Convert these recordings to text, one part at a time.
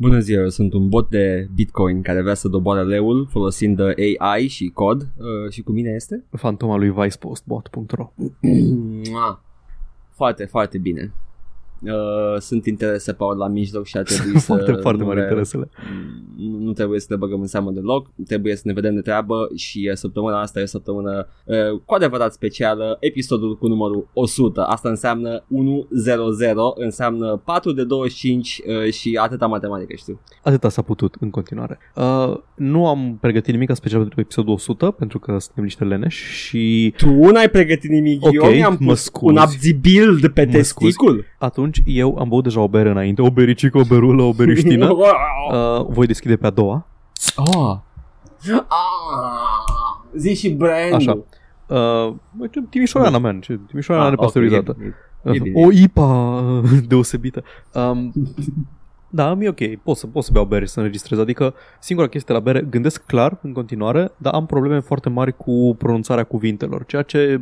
Bună ziua, eu sunt un bot de Bitcoin care vrea să doboare leul folosind AI și cod uh, și cu mine este? Fantoma lui vicepostbot.ro Mua. foarte, foarte bine. Uh, sunt interese Paul la mijloc și ar trebui să Foarte, foarte nu mari le- interesele. nu, nu trebuie să ne băgăm în seamă deloc, trebuie să ne vedem de treabă și uh, săptămâna asta e o săptămână uh, cu adevărat specială, episodul cu numărul 100, asta înseamnă 100, înseamnă 4 de 25 uh, și atâta matematică știu. Atâta s-a putut în continuare. Uh, nu am pregătit nimic special pentru episodul 100, pentru că suntem niște leneși și Tu n-ai pregătit nimic, Ok, eu mi-am mă pus scuzi. un abzi build pe Mă testicul. atunci eu am băut deja o bere înainte, o bericică, o berulă, o beriștină. Uh, voi deschide pe a doua. oh. ah. Zi și brandul. Așa. Uh, bă, ce- Timișoreana, man. Ce, Timișoreana Ah, nepasteurizată. ok, e- e bine. O IPA uh, deosebită. Um, da, mi-e ok, pot să, pot să beau bere și să înregistrez, adică singura chestie la bere, gândesc clar în continuare, dar am probleme foarte mari cu pronunțarea cuvintelor, ceea ce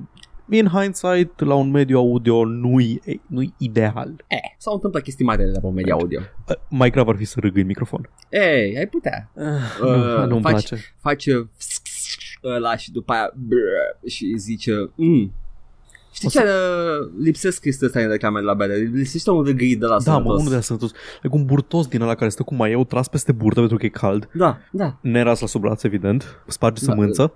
in hindsight la un mediu audio nu-i, nu-i ideal. Eh, s-au întâmplat chestii mari de la media audio. Uh, Mai grav ar fi să râg în microfon. Ei, ai putea. Uh, Uh, nu, nu-mi faci- place. Faci uh, ăla și după aia brr, și zice mm. Știi O ce uh, lipsesc chestia asta în reclamele la bere? Lipsește un râgâit de la Da, mă, sănătos. unul de la sănătos. E cu un burtos din ăla care stă cu maieu tras peste burtă pentru că e cald. Da, da. Neras la sub braț, evident. Sparge Da. sămânță.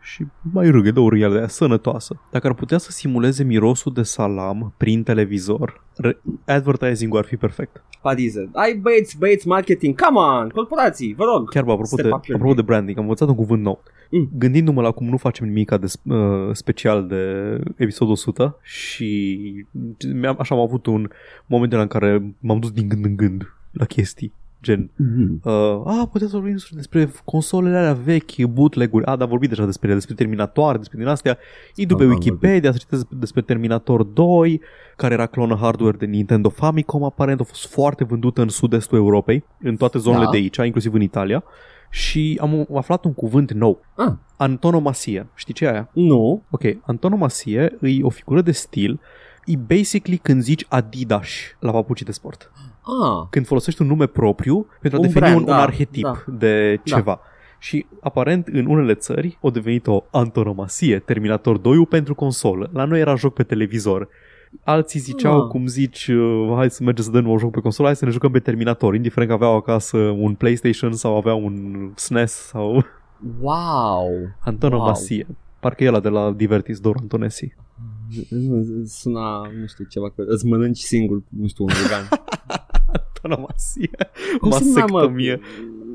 Și mai râgă de o râgheală de aia sănătoasă. Dacă ar putea să simuleze mirosul de salam prin televizor, re- advertising-ul ar fi perfect. Parize. Ai băieți, băieți marketing. Come on, corporații, vă rog. Chiar, bă, apropo Step de, up your apropo de branding, am învățat un cuvânt nou. Mm. Gândindu-mă la cum nu facem nimic de uh, special de episodul 100 și mi-am, așa am avut un moment în care m-am dus din gând în gând la chestii. Gen, Mhm. Uh, a, puteți să vorbim despre consolele alea vechi, bootleg-uri. A, dar vorbit deja despre ele, despre Terminator, despre din astea. Intru pe Am- am Wikipedia să citesc despre Terminator 2, care era clonă hardware de Nintendo Famicom, aparent a fost foarte vândută în sud-estul Europei, în toate zonele Da. de aici, inclusiv în Italia. Și am aflat un cuvânt nou. Ah, Antonomasie. Știi ce e aia? nu. Ok, antonomasie e o figură de stil E basically când zici Adidas la papucii de sport Ah, când folosești un nume propriu pentru a Un defini brand, un, un da, arhetip da. de Da. ceva. Și aparent în unele țări a devenit o antonomasie Terminator 2 pentru consolă. La noi era joc pe televizor. Alții ziceau, Ah. cum zici, uh, hai să mergem să dăm un joc pe consolă, hai să ne jucăm pe Terminator, indiferent că aveau acasă un PlayStation sau aveau un SNES sau wow. antonomasie. Parcă e ăla de la Divertis, Dor Antonesi. Suna, nu știu, ceva că îți mănânci singur, nu știu, un vegan. Antonomasie. Cum se numea, mă? Masectomie.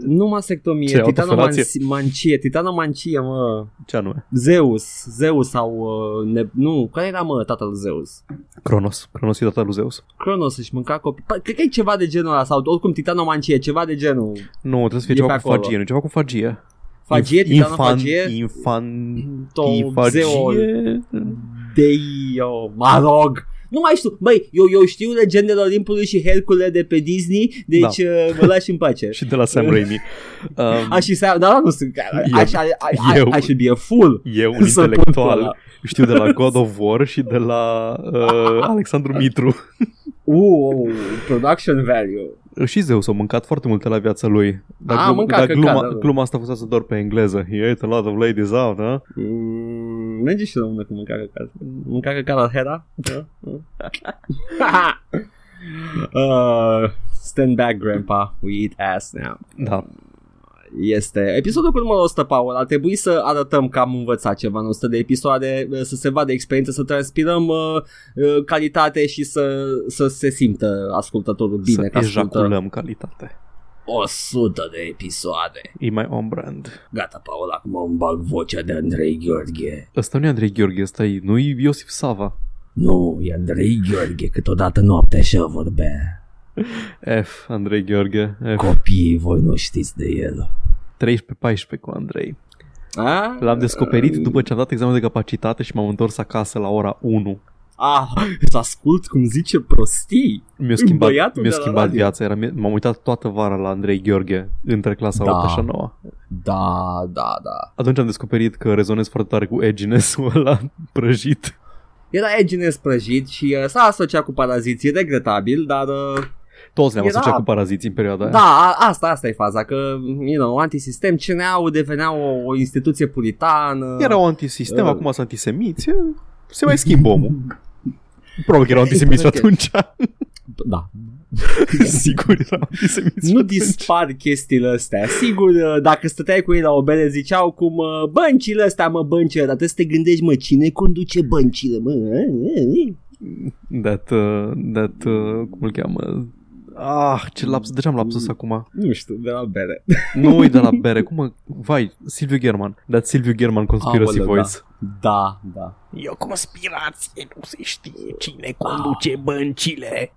Nu masectomie, Ce, titanomancie, autofelație? mancie, titanomancie, mă. Ce anume? Zeus, Zeus sau uh, ne- nu, care era mă tatăl Zeus? Cronos. Cronos e data lui Zeus. Cronos își mânca copii. Pa, cred că e ceva de genul ăla sau oricum titanomancie, ceva de genul. Nu, trebuie să fie E ceva pe cu acolo. fagie, nu ceva cu fagie. Fagie, Inf- titanofagie, Infan... to- zeo, Infagie? deio, mă rog. Nu mai știu, băi, eu, eu știu legendele Olimpului și Hercule de pe Disney, deci Da. uh, mă lași în pace. Și de la Sam Raimi. Um, A, și să, da, nu sunt, Eu- I, I, I, eu- I, Și should be a fool. e un Să pun pe intelectual. ăla. Știu de la God of War și de la uh, Alexandru Mitru. Uh, production value. și Zeus a mâncat foarte multe la viața lui. Dar, A, glum, mâncat dar căcat, gluma, da, da. gluma asta fusese doar pe engleză. He ate a lot of ladies out, huh? Mm, merge și la unul cu mâncare căcat. Mâncare căcat la Hera? Da? uh, stand back, grandpa. We eat ass now. Da. Este episodul cu numărul 100, Paul. Ar trebui să arătăm că am învățat ceva în 100 de episoade, uh, să se vadă experiență, să transpirăm uh, uh, calitate și să, să se simtă ascultătorul bine să că ascultă ejaculăm calitate. 100 de episoade. E mai on brand. Gata, Paul, acum îmi bag vocea de Andrei Gheorghe. Ăsta nu e Andrei Gheorghe, ăsta e, nu e Iosif Sava. Nu, e Andrei Gheorghe, câteodată noaptea așa vorbea. F, Andrei Gheorghe. F. Copiii voi nu știți de el. 13-14 cu Andrei. A? L-am descoperit după ce am dat examen de capacitate și m-am întors acasă la ora 1. Ah, să ascult cum zice prostii. Mi-a schimbat, Băiatul mi-a de la schimbat radio. viața. Era, m-am uitat toată vara la Andrei Gheorghe între clasa Da. 8 și a 9. Da, da, da. Atunci am descoperit că rezonez foarte tare cu edginess-ul ăla prăjit. Era Egines prăjit și uh, s-a asociat cu paraziții, regretabil, dar uh, Toți ne-am Era- asociat cu paraziții în perioada aia. Da, a, asta, asta e faza, că, you know, antisistem, CNA-ul devenea o, o instituție puritană. Erau antisistem, Uh. acum sunt antisemiți. Se mai schimbă omul. Probabil că erau antisemiți și Ok. atunci. Da. Sigur erau antisemiți și Nu atunci. dispar chestiile astea. Sigur, uh, dacă stăteai cu ei la o bere, ziceau cum uh, băncile astea, mă, băncile, dar trebuie să te gândești, mă, cine conduce băncile, mă? That, uh, that uh, cum îl cheamă? Ah, ce laps, de ce am lapsus acum? Nu știu, de la bere. Nu e de la bere, cum mă, vai, Silviu German. That Silviu German conspiracy Aoleu, voice. Da, da. E o conspirație, nu se știe cine conduce băncile.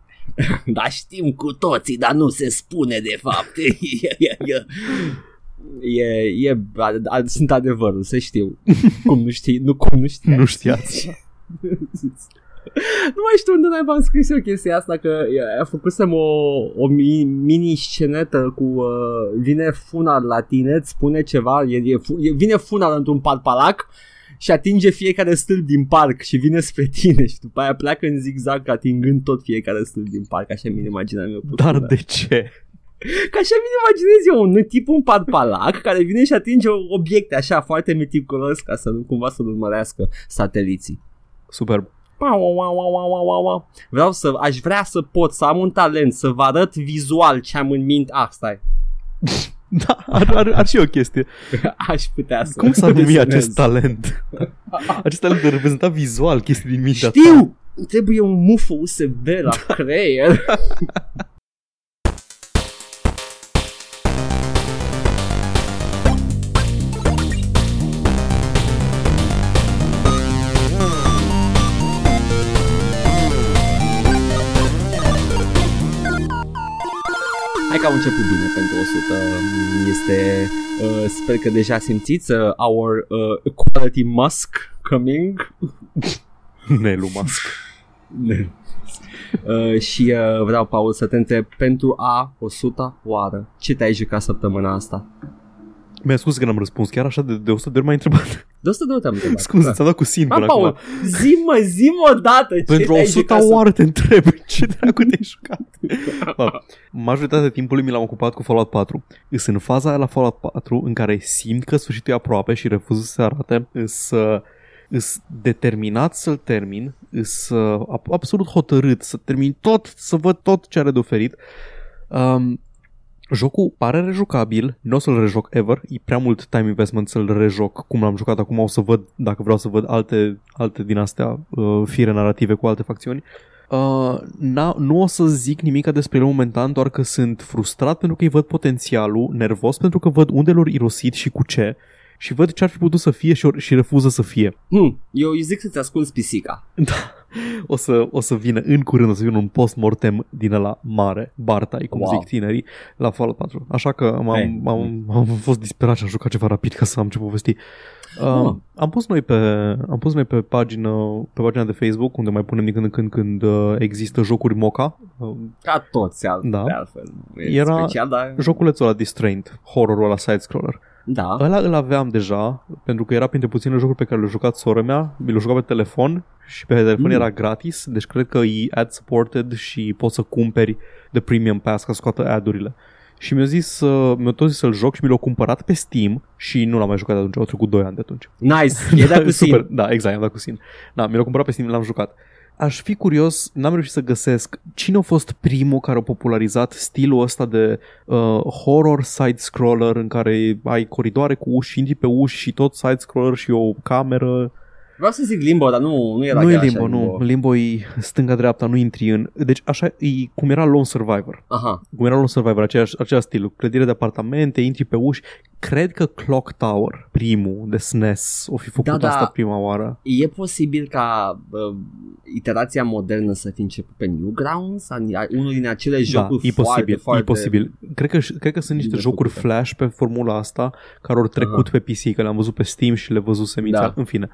Da, știm cu toții, dar nu se spune de fapt. e, e, e, e, e, a, a, sunt adevărul, să știu. Cum nu știi, nu cum nu știi. Nu știați. nu mai știu unde naiba am scris eu chestia asta Că a făcusem o, o mi- mini scenetă Cu uh, vine funar la tine Îți spune ceva e, e, fu- e, Vine funar într-un parpalac și atinge fiecare stâlp din parc și vine spre tine și după aia pleacă în zigzag atingând tot fiecare stâlp din parc, așa mi-l imaginam eu. pe Dar funar. de ce? Că așa mi imaginez eu un tip un parpalac care vine și atinge obiecte așa foarte meticulos ca să nu cumva să-l urmărească sateliții. Superb. Wow, wow, wow, wow, wow, wow, wow. Vreau să, aș vrea să pot să am un talent, să vă arăt vizual ce am în minte. Ah, stai. Da, ar, ar, ar și o chestie. Aș putea să Cum s-ar numi desenez. acest talent? Acest talent de reprezenta vizual chestii din mintea ta. Știu! Trebuie un mufă USB la creier. Hai că au început bine pentru 100 Este uh, Sper că deja simțiți uh, Our uh, quality musk Coming Nelu Musk. uh, Și uh, vreau Paul să te întreb Pentru a 100 oară Ce te-ai jucat săptămâna asta? Mi-a spus că n-am răspuns. Chiar așa de, de 100 de ori m-ai întrebat. De 100 de ori te-am întrebat Scuze, ți-am dat cu sin Da, până Paul, acum. zi-mă, zi-mă odată ce Pentru te-ai 100 jucat să- oară te întreb ce dracu te-ai jucat. Bă, majoritatea timpului mi l-am ocupat cu Fallout 4. Îs în faza aia la Fallout 4 în care simt că sfârșitul e aproape și refuz să se arate. Îs, uh, îs determinat să-l termin. Îs uh, ab- absolut hotărât să termin tot, să văd tot ce are de oferit. Um, Jocul pare rejucabil, nu o să-l rejoc ever, e prea mult time investment să-l rejoc cum l-am jucat acum, o să văd dacă vreau să văd alte, alte din astea uh, fire narrative cu alte facțiuni. Uh, na, nu o să zic nimic despre el momentan, doar că sunt frustrat pentru că îi văd potențialul, nervos pentru că văd unde lor irosit și cu ce și văd ce ar fi putut să fie și, or- și refuză să fie. hmm, Eu îi zic să-ți asculti pisica Da. O să, o să vină în curând, o să vină un post-mortem din ăla mare, Bartai, cum Wow. wow. zic tinerii, la Fallout 4. Așa că m-am, Hey. am, am fost disperat și am jucat ceva rapid ca să am ce povesti. Uh, Ah. am pus noi pe am pus noi pe pagină pe pagina de Facebook unde mai punem din când în când când uh, există jocuri moca uh, Ca toți al- Da. de altfel Nu e Era special, dar... joculețul ăla Distrained horrorul ăla side-scroller Da Ăla îl aveam deja, pentru că era printre puține jocuri pe care le-a jucat sora mea, mi l-a jucat pe telefon și pe telefon Mm. mm. era gratis, deci cred că e ad-supported și poți să cumperi de Premium Pass ca să scoată ad-urile. Și mi-a zis, uh, mi-a tot zis să-l joc și mi l-a cumpărat pe Steam și nu l-am mai jucat de atunci, au trecut 2 ani de atunci. Nice, e dat cu Super, sin. da, exact, am dat cu Steam. Da, mi l-a cumpărat pe Steam, l-am jucat. Aș fi curios, n-am reușit să găsesc cine a fost primul care a popularizat stilul ăsta de uh, horror side-scroller în care ai coridoare cu uși, intri pe uși și tot side-scroller și o cameră. Vreau să zic limbo, dar nu, nu era nu e chiar limbo, așa nu. Limbo e stânga-dreapta, nu intri în... Deci așa e cum era Lone Survivor. Aha, Cum era Lone Survivor, aceeași, aceeași stil. Clădire de apartamente, intri pe uși. Cred că Clock Tower, primul de SNES, o fi făcut Da, da. asta prima oară. e posibil ca uh, iterația modernă să fi început pe Newgrounds? Ani- Unul din acele jocuri da, e foarte, posibil, foarte... e posibil. Cred că, cred că sunt niște bine jocuri făcute. flash pe formula asta care au trecut Aha. pe PC, că le-am văzut pe Steam și le văzusem inițial. Da. În fine.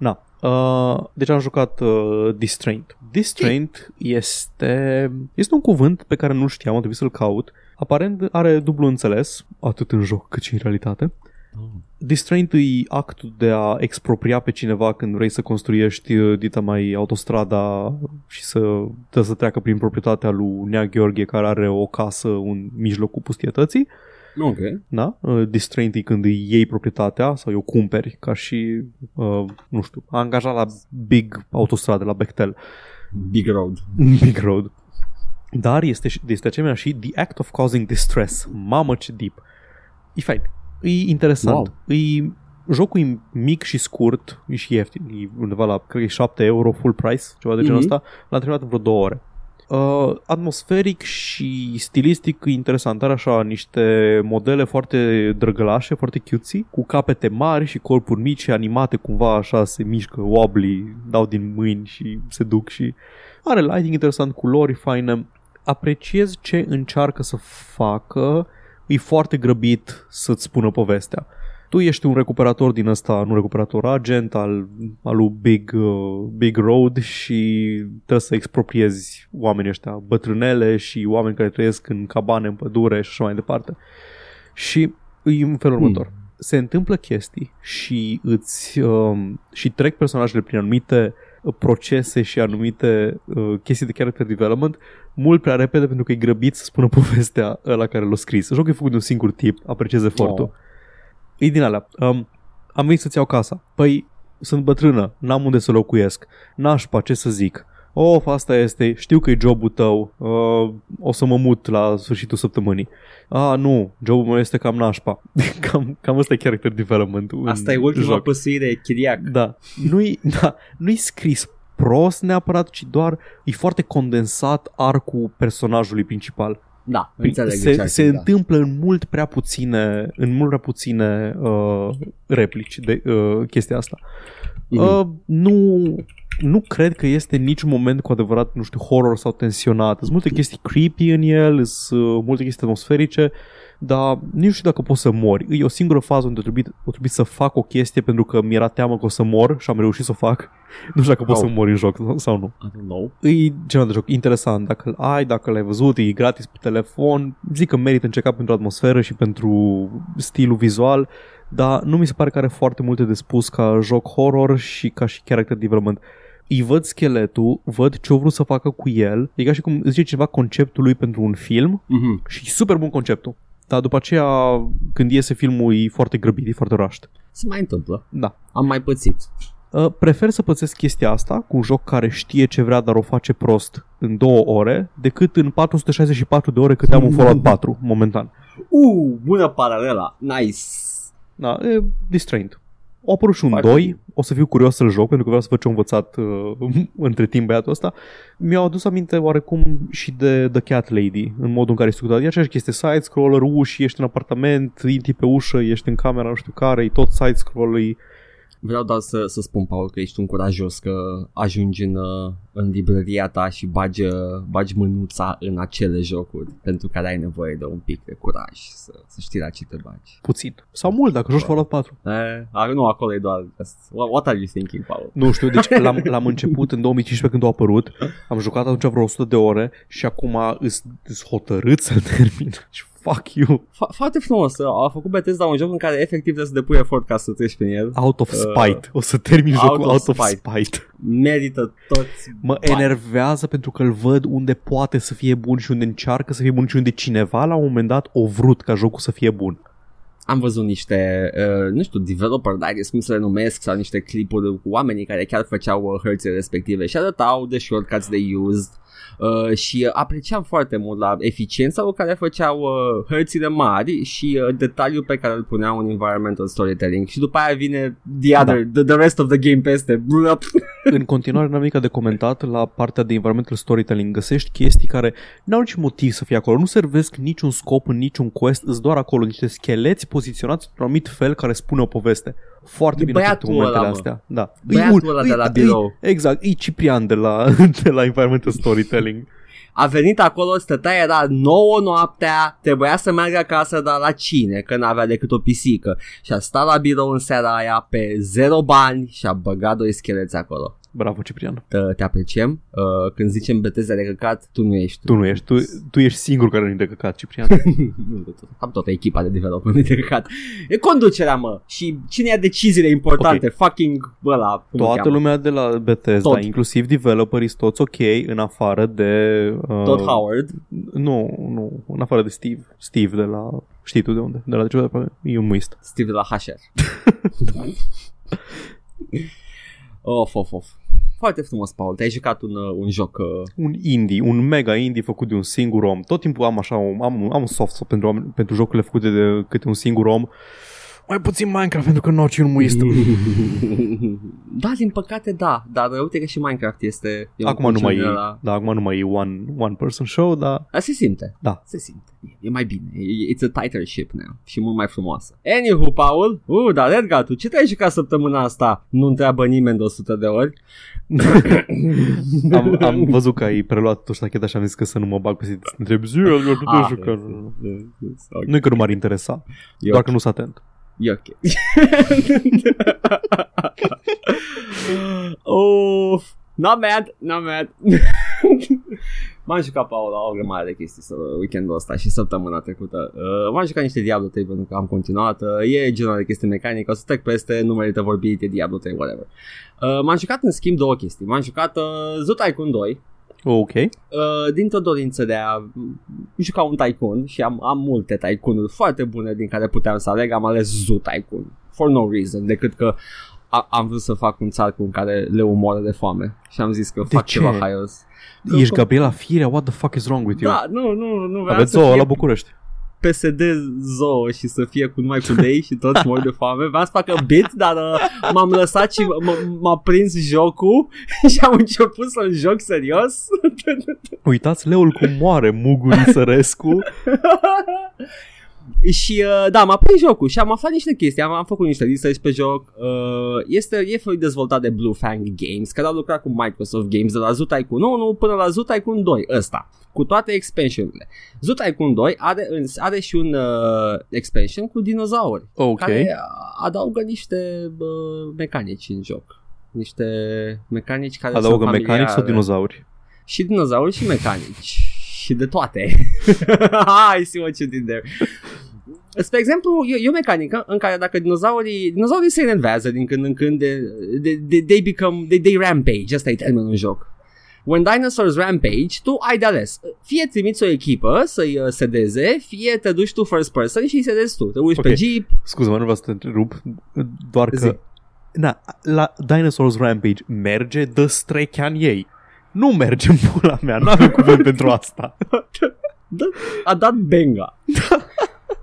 Na. Uh, deci am jucat uh, Distrained. Distrained este, este un cuvânt pe care nu știam, am trebuit să-l caut. Aparent are dublu înțeles, atât în joc cât și în realitate. Distraint e actul de a expropria pe cineva când vrei să construiești uh, dita mai autostrada și să, să, să treacă prin proprietatea lui Nea Gheorghe care are o casă în mijlocul pustietății. Ok. Da? Uh, Distraint e când îi iei proprietatea sau o cumperi ca și, uh, nu știu, angajat la Big Autostradă, la Bechtel. Big Road. Big Road. Dar este, și- este asemenea și The Act of Causing Distress. Mamă ce deep. E fain. E interesant. Wow. E, jocul e mic și scurt, e și ieftin. E undeva la, cred că e 7 euro full price, ceva de genul Mhm. ăsta. L-am terminat în vreo două ore. Uh, atmosferic și stilistic e interesant. Are așa niște modele foarte drăgălașe, foarte cutesy, cu capete mari și corpuri mici și animate cumva așa, se mișcă, wobbly, dau din mâini și se duc și are lighting interesant, culori faine. Apreciez ce încearcă să facă, e foarte grăbit să-ți spună povestea. Tu ești un recuperator din ăsta, nu recuperator, agent al, al lui Big, uh, Big Road și trebuie să expropriezi oamenii ăștia, bătrânele și oameni care trăiesc în cabane, în pădure și așa mai departe. Și e în felul Hmm. următor. Se întâmplă chestii și îți um, și trec personajele prin anumite uh, procese și anumite uh, chestii de character development mult prea repede pentru că e grăbit să spună povestea la care l-a scris. Jocul e făcut de un singur tip, apreciez efortul. Oh. E din alea. Um, am venit să-ți iau casa. Păi, sunt bătrână, n-am unde să locuiesc. Nașpa, ce să zic? Of, asta este, știu că e jobul tău, uh, o să mă mut la sfârșitul săptămânii. Ah, nu, jobul meu este cam nașpa. cam, cam ăsta e character development Asta e ultima joc. păsuire, chiriac. Da, nu-i, da, nu-i scris prost neapărat, ci doar e foarte condensat arcul personajului principal. Da, înțeleg se, exact, se da. întâmplă în mult prea puține în mult prea puține uh, replici de uh, chestia asta. Mhm. Uh, nu nu cred că este în niciun moment cu adevărat, nu știu, horror sau tensionat. Sunt multe chestii creepy în el, sunt uh, multe chestii atmosferice, dar nu știu dacă poți să mori. E o singură fază unde a trebuit, a trebuit să fac o chestie pentru că mi-era teamă că o să mor și am reușit să o fac. Nu știu dacă poți Oh. să mori în joc sau- sau nu. I don't know. E genul de joc interesant, dacă îl ai, dacă l-ai văzut, e gratis pe telefon, zic că merită încercat pentru atmosferă și pentru stilul vizual, dar nu mi se pare că are foarte multe de spus ca joc horror și ca și character development. Îi văd scheletul, văd ce-o vrut să facă cu el, e ca și cum zice ceva conceptul lui pentru un film Mhm. și e super bun conceptul. Dar după aceea, când iese filmul, e foarte grăbit, e foarte rushed. Se mai întâmplă. Da. Am mai pățit. Uh, prefer să pățesc chestia asta cu un joc care știe ce vrea, dar o face prost în două ore, decât în 464 de ore cât am în Fallout 4, momentan. Uh, bună paralela. Nice. Da, e Distraint. O apărut și un Foarte 2, bine. o să fiu curios să-l joc, pentru că vreau să văd ce a învățat uh, între timp băiatul ăsta. Mi-au adus aminte oarecum și de The Cat Lady, în modul în care este discutat. E aceeași chestie, side-scroller, uși, ești în apartament, intri pe ușă, ești în camera, nu știu care, e tot side-scroller, e Vreau doar să, să spun, Paul, că ești un curajos că ajungi în, uh, în librăria ta și bagi, uh, bagi mânuța în acele jocuri pentru care ai nevoie de un pic de curaj să, să știi la ce te bagi. puțin. Sau mult, dacă joci Fallout 4. Eh, a, nu, acolo e doar... What, what are you thinking, Paul? Nu știu, deci l-am, l-am început în 2015 când a apărut, am jucat atunci vreo 100 de ore și acum îs, îs hotărât să termin. Și fuck you. Fo- foarte frumos. uh, A făcut Bethesda un joc în care efectiv trebuie să depui efort ca să treci prin el. Out of Uh, spite. O să termin out jocul of out of spite. spite. Merită toți Mă bani. enervează pentru că îl văd unde poate să fie bun și unde încearcă să fie bun și unde cineva la un moment dat o vrut ca jocul să fie bun. Am văzut niște, uh, nu știu, developer diaries, cum să le numesc, sau niște clipuri cu oamenii care chiar făceau uh, hărțile respective și arătau de shortcuts de used uh, și uh, apreciam foarte mult la eficiența cu care făceau uh, hărțile mari și uh, detaliul pe care îl puneau în environmental storytelling și după aia vine the other, the, the rest of the game peste. Blup. în continuare n-am nimic de comentat la partea de environmental storytelling. Găsești chestii care n-au niciun motiv să fie acolo, nu servesc niciun scop în niciun quest, îs doar acolo niște scheleți poziționați într-un anumit fel care spune o poveste. Foarte E bine făcute băiatul momentele ăla, mă. astea. Da. Băiatul E- ăla e- de la e- birou. Exact, e Ciprian de la, de la environmental storytelling. A venit acolo, stătea, era 9 noaptea, trebuia să meargă acasă, dar la cine, că n-avea decât o pisică. Și a stat la birou în seara aia pe zero bani și a băgat doi scheleți acolo. Bravo, Ciprian. Te, te apreciem. Uh, când zicem Bethesda de căcat, tu nu ești. Tu nu ești, tu, tu ești singur care nu-i de căcat, Ciprian. Nu, tot- Am toată echipa de development de căcat. E conducerea, mă. Și cine ia deciziile importante? Fucking ăla. cum îl Toată cheamă? lumea de la Bethesda, Tot. inclusiv developerii, sunt toți ok, în afară de... Uh, Tot Howard. Nu, nu, în afară de Steve. Steve de la... Știi tu de unde? De la de E un muist. Steve de la HR. of, of, of. Foarte frumos, Paul. Te-ai jucat un, uh, un joc... Uh... Un indie, un mega indie făcut de un singur om. Tot timpul am așa, un- am, un- am un soft spot pentru, oameni- pentru jocurile făcute de câte un singur om. Mai puțin Minecraft pentru că nu e un muist. da, din păcate da, dar uh, uite că și Minecraft este... e un Acum nu mai e, concept de La... da, acum nu mai e one, one person show, dar A, se simte. da. Se simte. E- E mai bine. E- It's a tighter ship now. Și mult mai frumoasă. Anywho, Paul. Uh, dar Edgar, tu ce te-ai jucat săptămâna asta? Nu întreabă nimeni de 100 de ori. am, am văzut că ai preluat tu ștacheta și am zis că să nu mă bag pe site să întreb zi, eu nu te Ah, jucat. Ok. Nu e că nu m-ar interesa, E doar ok. că nu sunt atent. E ok. oh, not mad, not mad. M-am jucat, Paul, la o grămadă de chestii să weekendul ăsta și săptămâna trecută. Uh, m-am jucat niște Diablo 3 pentru că am continuat. Uh, e genul de chestii mecanică, o să trec peste, nu merită vorbit, e Diablo 3, whatever. Uh, m-am jucat în schimb două chestii. M-am jucat uh, Zoo Tycoon 2, Ok. uh, dintr-o dorință de a juca un tycoon și am, am multe tycoon-uri foarte bune din care puteam să aleg, am ales Zoo Tycoon for no reason, decât că a, am vrut să fac un țar cu în care le umoară de foame și am zis că De fac ce? ceva haios. Ești Gabriela Firea? What the fuck is wrong with you? Da, nu, nu, nu vreau Aveți să zoo fie la București. PSD zoo și să fie cu numai cu lei și toți mor de foame. Vreau să facă bit, dar uh, m-am lăsat și m- m-a prins jocul și am început să-l joc serios. Uitați leul cum moare Muguri Sărescu. Și uh, da, m-a prins jocul și am aflat niște chestii, am, am făcut niște research pe joc. Uh, este e fost dezvoltat de Blue Fang Games, care au lucrat cu Microsoft Games de la Zoo Tycoon 1 până la Zoo Tycoon 2, ăsta, cu toate expansionurile. Zoo Tycoon 2 are, îns- are și un uh, expansion cu dinozauri, Ok. care uh, adaugă niște uh, mecanici în joc. Niște mecanici care Adaugă sunt mecanici sau familiare. dinozauri? Și dinozauri și mecanici. Și de toate. I see what you did there. Spre exemplu, e, e o mecanică în care dacă dinozaurii, dinozaurii se enervează din când în când, de, de, de, they become, they, they rampage, asta e termenul în joc. When dinosaurs rampage, tu ai de ales. Fie trimiți o echipă să-i uh, sedeze, fie te duci tu first person și îi sedezi tu. Te uiți Ok. pe jeep. Scuze-mă, nu vreau să te întrerup, doar că... Zi. Na, la Dinosaurs Rampage merge, dă strechean ei. Nu merge în pula mea, nu avem cuvânt pentru asta. Da, a dat benga.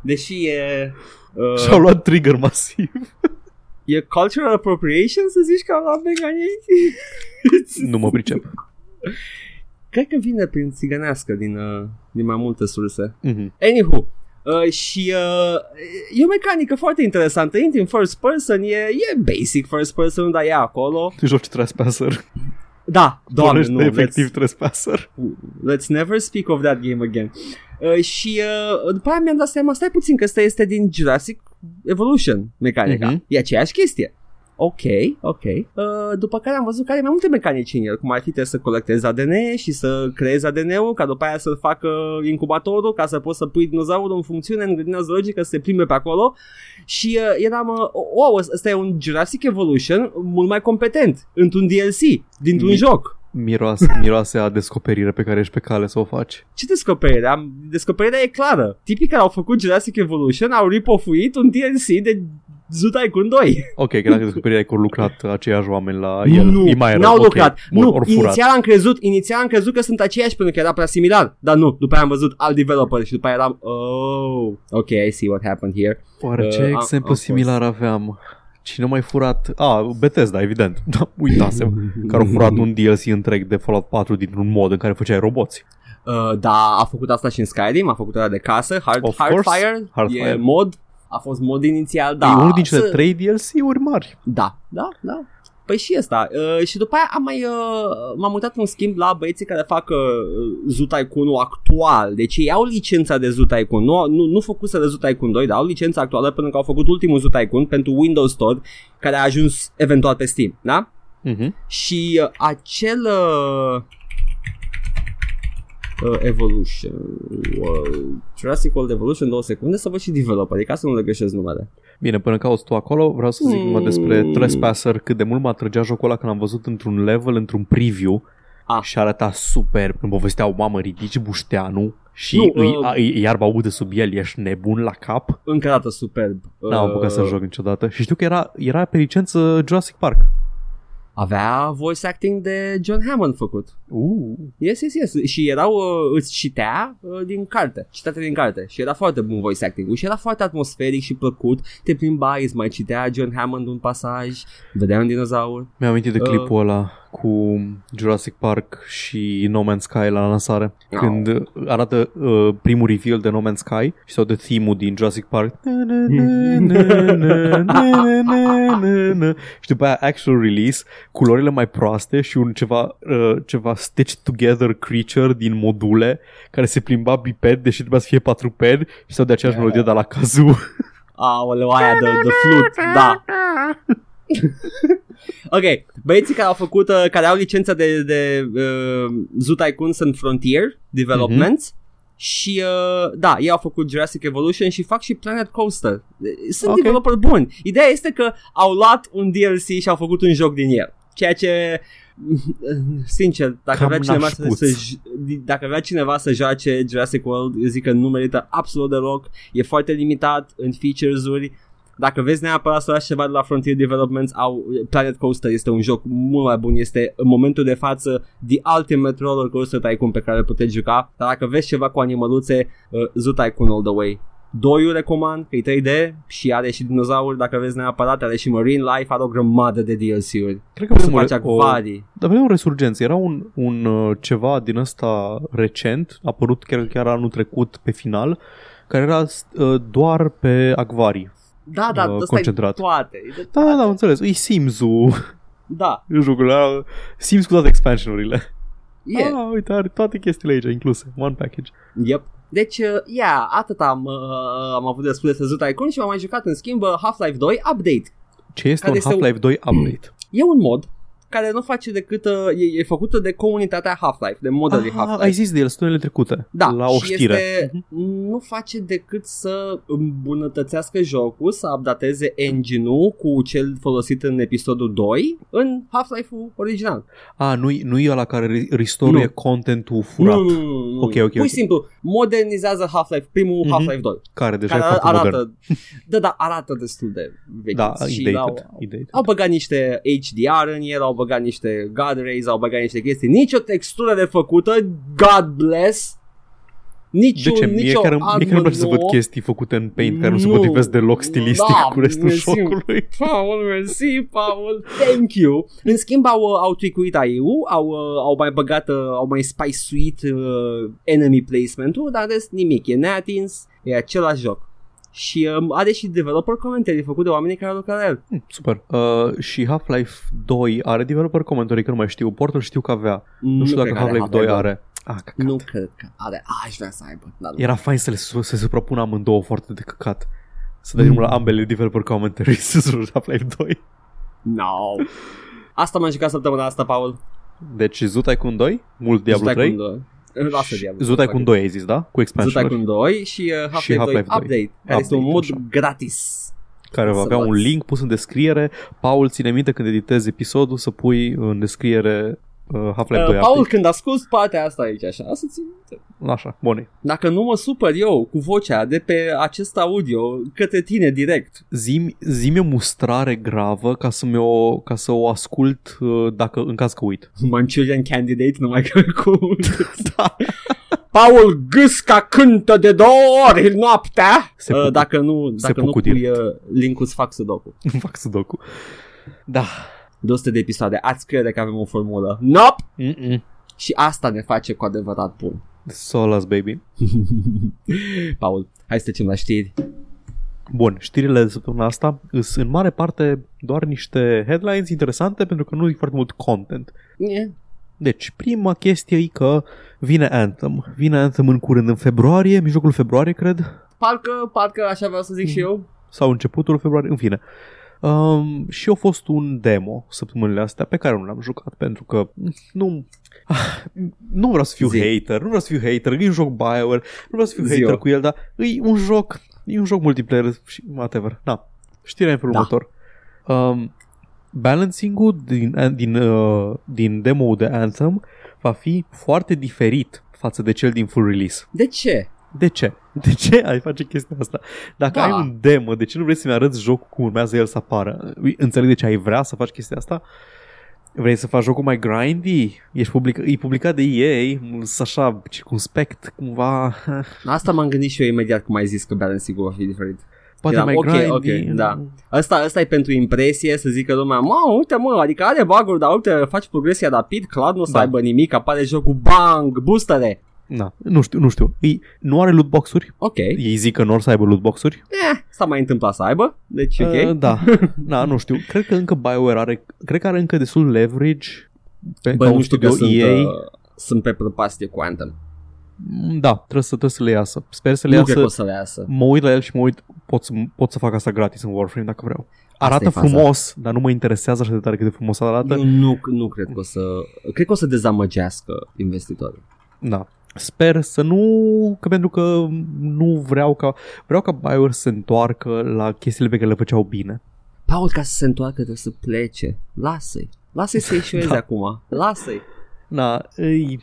Deși e... Uh, Și-au luat trigger masiv. E cultural appropriation să zici că am luat benga în ei? Nu mă pricep. Cred că vine prin țigănească din, uh, din mai multe surse. Mhm. Anywho, uh, și uh, e o mecanică foarte interesantă. Intri în first person, e, e basic first person, dar e acolo. Joci Trespasser. Da, doamne, Vorbește nu, efectiv let's, Trespasser. let's never speak of that game again. Uh, și uh, după aia mi-am dat seama, stai puțin că ăsta este din Jurassic Evolution mecanica. Mhm. E aceeași chestie. Ok, ok. Uh, după care am văzut că are mai multe mecanici în el, cum ar fi trebuie să colectezi ADN și să creezi ADN-ul, ca după aia să facă incubatorul, ca să poți să pui dinozaurul în funcțiune, în grădina zoologică, să se plimbe pe acolo. Și uh, eram, uh, wow, ăsta e un Jurassic Evolution mult mai competent, într-un DLC, dintr-un Mi- joc. Miroase, miroase a descoperire pe care ești pe cale să o faci. Ce descoperire? Am, descoperirea e clară. Tipii care au făcut Jurassic Evolution au ripofuit un DLC de Zoo Tycoon 2. Ok, credeam că descoperirea e că au lucrat aceiași oameni la el. nu, e mai rău. n-au ok. lucrat. Bun, nu, ori furat. inițial am crezut, inițial am crezut că sunt aceiași pentru că era prea similar. Dar nu, după aia am văzut alt developer și după aia eram, oh, ok, I see what happened here. Oare ce Uh, am- exemplu am fost. similar aveam? Cine a mai furat? A, Bethesda, evident. Da, uitasem. că au furat un DLC întreg de Fallout 4 dintr-un mod în care făceai roboți. Uh, da, a făcut asta și în Skyrim, a făcut ăla de casă, Hard, Of Hardfire, course, Hardfire. e mod, a fost mod inițial, da. Da, e unul din cele să- trei DLC-uri mari. Da, da, da. Păi și ăsta. Uh, și după aia am mai, uh, m-am uitat în schimb la băieții care fac uh, Zoo Tycoon actual. Deci ei au licența de Zoo Tycoon. Nu, nu, nu făcuse de Zoo Tycoon 2, dar au licența actuală pentru că au făcut ultimul Zoo Tycoon pentru Windows Store care a ajuns eventual pe Steam. Da? Mhm. și uh, acel uh, uh, Evolution uh, Jurassic World Evolution două secunde să văd și developer, ca să nu le greșesc numele. Bine, până cauți tu acolo, vreau să zic numai despre Mm. Trespasser, cât de mult m-a trăgea jocul ăla când am văzut într-un level, într-un preview Ah. și arăta super. Îmi povestea o mamă, ridici bușteanul și Nu, îi, uh, a, îi, iarba udă sub el, ești nebun la cap. Încă dată superb. N-am Uh, apucat să joc niciodată. Și știu că era, era pe licență Jurassic Park. Avea voice acting de John Hammond făcut. Uh. Yes, yes, yes. Și erau, uh, îți citea uh, din carte, citate din carte. Și era foarte bun voice acting și era foarte atmosferic și plăcut. Te plimbai, îți mai citea John Hammond un pasaj, vedea un dinozaur. Mi-am amintit de Uh. clipul ăla cu Jurassic Park și No Man's Sky la lansare. Oh. Când arată uh, primul reveal de No Man's Sky sau de theme din Jurassic Park. și după aia actual release, culorile mai proaste și un ceva, uh, ceva stitched together creature din module care se plimba biped, deși trebuia să fie patruped și sau de aceeași melodie, dar la kazoo. Aoleu, aia de, de flute, da. ok, băieții care au făcut, uh, care au licența de, de uh, Zoo Tycoon sunt Frontier Developments și uh, da, ei au făcut Jurassic Evolution și fac și Planet Coaster. Sunt Ok. okay. developeri buni. Ideea este că au luat un DLC și au făcut un joc din el. Ceea ce sincer, dacă Cam vrea cineva să, nașpuț. să, dacă vrea cineva să joace Jurassic World, eu zic că nu merită absolut deloc. E foarte limitat în features-uri. Dacă vezi neapărat să lași ceva de la Frontier Developments, au, Planet Coaster este un joc mult mai bun. Este în momentul de față The Ultimate Roller Coaster Tycoon pe care îl puteți juca. Dar dacă vezi ceva cu animăluțe, uh, Zoo Tycoon all the way. Doiul recomand, că e 3D și are și dinozauri, dacă vezi neapărat, are și Marine Life, are o grămadă de DLC-uri. Cred că Poți să vrem faci o, o, acvarii. Dar vedem o resurgență. Era un, un uh, ceva din ăsta recent, a apărut chiar, chiar anul trecut pe final, care era uh, doar pe acvarii. Da, da, uh, ăsta concentrat. e toate. E de Da, toate. da, da, am înțeles. E Sims-ul Da, în jocul ăla. Sims cu toate expansionurile. e. Ah, uite, are toate chestiile aici incluse. One package. Yep. Deci, uh, yeah, atât am, uh, am avut de spus despre Zoo Tycoon și m-am mai jucat în schimb uh, Half-Life 2 Update. Ce este Care un este un- Half-Life 2 update? E un mod care nu face decât, uh, e, e făcută de comunitatea Half-Life, de modelii Ah, Half-Life. ai zis de el săptămânile trecute. Da, la o și știre. Este, nu face decât să îmbunătățească jocul, să updateze engine-ul cu cel folosit în episodul 2 în Half-Life-ul original. Ah, nu-i, nu-i ăla care re- restoruie Nu. contentul furat. Nu, nu, nu, nu. Ok, ok, Pur ok. și simplu, modernizează Half-Life, primul Mhm. Half-Life 2. Care deja Care e foarte modern. arată, da, da, arată destul de vechi. Da, și dated, au, e dated. au băgat niște HDR în el, au băgat niște God Rays, au băgat niște chestii. Nici o textură refăcută, God bless. Nici De ce? un, Mie nici o chiar, mie chiar îmi place să văd nouă. chestii făcute în Paint care nu se Nu. potrivesc deloc stilistic Da, cu restul mersi. jocului. Paul, mersi, Paul, thank you. În schimb au, uh, au tweakuit AI-ul, au, uh, au mai băgat, uh, au mai spice-uit uh, enemy placement-ul, dar rest nimic, e neatins, e același joc. Și um, are și developer comentarii făcute de oamenii care au lucrat la el. Hmm, Super. Uh, și Half-Life 2 are developer comentarii că nu mai știu. Portal știu că avea. Nu, știu cred dacă că Half-Life 2 are. Ah, căcat. Nu cred că are. A, aș vrea să aibă. Da, da. Era fain să le su- să se suprapună amândouă foarte de căcat. Să dai drumul la ambele developer commentaries să joci Half-Life 2. No. Asta m-am jucat săptămâna asta, Paul. Deci Zoo Tycoon 2, mult Diablo 3. Tycoon 2. Lasă Diablo. Zoo Tycoon 2 ai zis, da? Cu Zoo expansion Tycoon 2 și uh, Half-Life, Și 2 Half-Life 2. Update, care este un Update, mod așa. gratis. care va Să avea un luați. link pus în descriere. Paul, ține minte când editezi episodul să pui în descriere uh, Half-Life 2 Uh, Paul, update. când asculti partea asta aici, așa, să țin minte. Așa, bun. Dacă nu mă supăr eu cu vocea de pe acest audio către tine direct. Zimi, zimi o mustrare gravă ca să, mi-o, ca să o ascult uh, dacă în caz că uit. Manchurian Candidate, numai că cu... Da. Paul Gâsca cântă de două ori noaptea. Se uh, pucu- dacă nu, se dacă nu pucu pui direct. uh, link-ul, îți fac sudoku. Îmi fac sudoku. Da. 200 de episoade, ați crede că avem o formulă. Nope! Mm-mm. Și asta ne face cu adevărat bun. Solas, baby. Paul, hai să trecem la știri. Bun, știrile de săptămâna asta sunt în mare parte doar niște headlines interesante pentru că nu e foarte mult content. Yeah. Deci, prima chestie e că vine Anthem. Vine Anthem în curând în februarie, mijlocul februarie, cred, Parcă, parcă așa vreau să zic și eu. sau începutul februarie, în fine. Um, și a fost un demo săptămânile astea pe care nu l-am jucat pentru că nu ah, nu vreau să fiu Zi. hater, nu vreau să fiu hater, e un joc BioWare, nu vreau să fiu Zi-o. hater cu el, dar e un joc, e un joc multiplayer și whatever. Na, știrea în felul Da. următor. Um, balancing-ul din, din, uh, din demo de Anthem va fi foarte diferit față de cel din full release. De ce? De ce? De ce ai face chestia asta? Dacă Da. ai un demo, de ce nu vrei să-mi arăți jocul cum urmează el să apară? Înțeleg de ce ai vrea să faci chestia asta? Vrei să faci jocul mai grindy? Ești public- e publicat de EA, să așa circumspect, cumva, Asta m-am gândit și eu imediat cum ai zis că balancing-ul va fi diferit. poate Eram, mai ok, grindy. ok, da. Asta, asta e pentru impresie să zică lumea, mă, uite mă, adică are bug dar uite, faci progresia rapid, clar nu o să Da. aibă nimic, apare jocul, bang, boostere. Na, nu știu, nu știu. E, nu are lootbox-uri? Ok, Ei zic că nu or să aibă lootbox-uri? eh, s-a mai întâmplat să aibă, deci ok. Uh, da, da, nu știu. Cred că încă BioWare are, cred că are încă destul leverage pe Bă, ca un nu știu că studio sunt, EA. uh, sunt pe prăpastie cu Anthem. Da, trebuie să, trebuie să le iasă. Sper să le Nu iasă. cred că o să le iasă. Mă uit la el și mă uit, pot să, pot să fac asta gratis în Warframe dacă vreau. Arată e faza. frumos, dar nu mă interesează așa de tare cât de frumos arată. Eu nu, nu cred că o să... Cred că o să dezamăgească investitorii. Da. Sper să nu, că pentru că nu vreau ca, vreau ca BioWare să se întoarcă la chestiile pe care le făceau bine. Paul, ca să se întoarcă trebuie să plece. Lasă-i. Lasă-i să ieșuieze Da. acum. Lasă-i. Na, îi,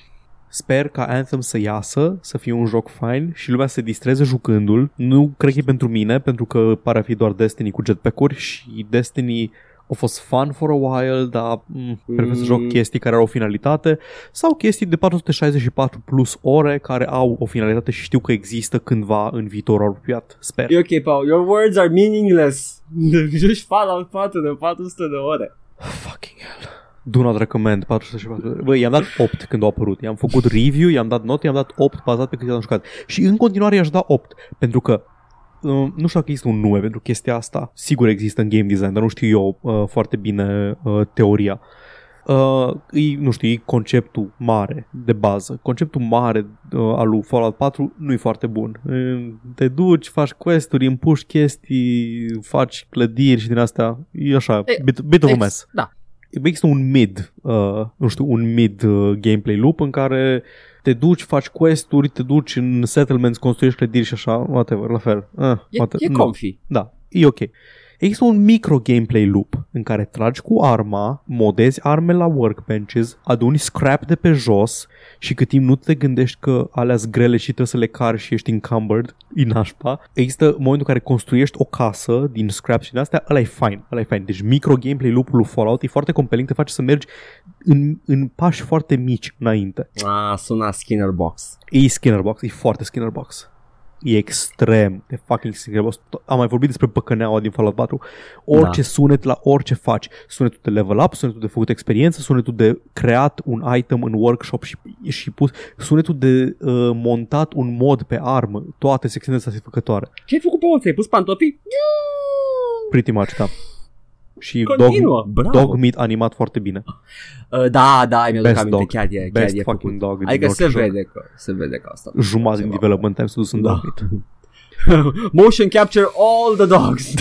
sper ca Anthem să iasă, să fie un joc fain și lumea să se distreze jucându-l. Nu cred că e pentru mine, pentru că pare a fi doar Destiny cu jetpack-uri și Destiny a fost fun for a while, dar mm, prefer să Mm. joc chestii care au o finalitate sau chestii de 464 plus ore care au o finalitate și știu că există cândva în viitorul apropiat. Sper. E ok, Paul. Your words are meaningless. Joci Fallout 4 de 400 de ore. Fucking hell. Do not recommend 464. Băi, i-am dat 8 când au apărut. I-am făcut review, i-am dat note, i-am dat 8 bazat pe cât am jucat. Și în continuare i-aș da 8, pentru că uh, nu știu dacă există un nume pentru chestia asta. Sigur există în game design, dar nu știu eu uh, foarte bine uh, teoria. Uh, e, nu știu, e conceptul mare de bază. Conceptul mare uh, al lui Fallout 4 nu e foarte bun. Uh, te duci, faci quest-uri, împuși chestii, faci clădiri și din astea. E așa, E, bit, bit of a Ex- mess Da. Există un mid, uh, nu știu, un mid uh, gameplay loop în care te duci, faci quest-uri, te duci în settlements, construiești clădiri și așa, whatever, la fel. Uh, E, whatever. e Nu. comfy. Da, e ok. Există un micro gameplay loop în care tragi cu arma, modezi arme la workbenches, aduni scrap de pe jos și cât timp nu te gândești că alea grele și trebuie să le cari și ești encumbered, e nașpa. Există momentul în care construiești o casă din scrap și din astea, ăla e fine, ăla e fine. Deci micro gameplay loop-ul lui Fallout e foarte compelling, te face să mergi în, în pași foarte mici înainte. Ah, suna Skinner Box. E Skinner Box, e foarte Skinner Box. E extrem de fucking Skinner Box. Am mai vorbit despre păcăneaua din Fallout 4. Orice Da. sunet la orice faci. Sunetul de level up, sunetul de făcut experiență, sunetul de creat un item în workshop și, și pus, sunetul de uh, montat un mod pe armă. Toate secțiunile satisfăcătoare. Ce ai făcut, Paul? Ți-ai pus pantofii? Pretty much, da. Și Continuă, dog, bravo. dog meat animat foarte bine. Uh, da, da, mi-aduc Best aminte. dog. Chiar e, chiar Best e fucking făcut. dog din Adică orice se joc. vede că, se vede că asta. Jumătate din Ceva. development time s-a dus în Da. dog meat. Motion capture all the dogs.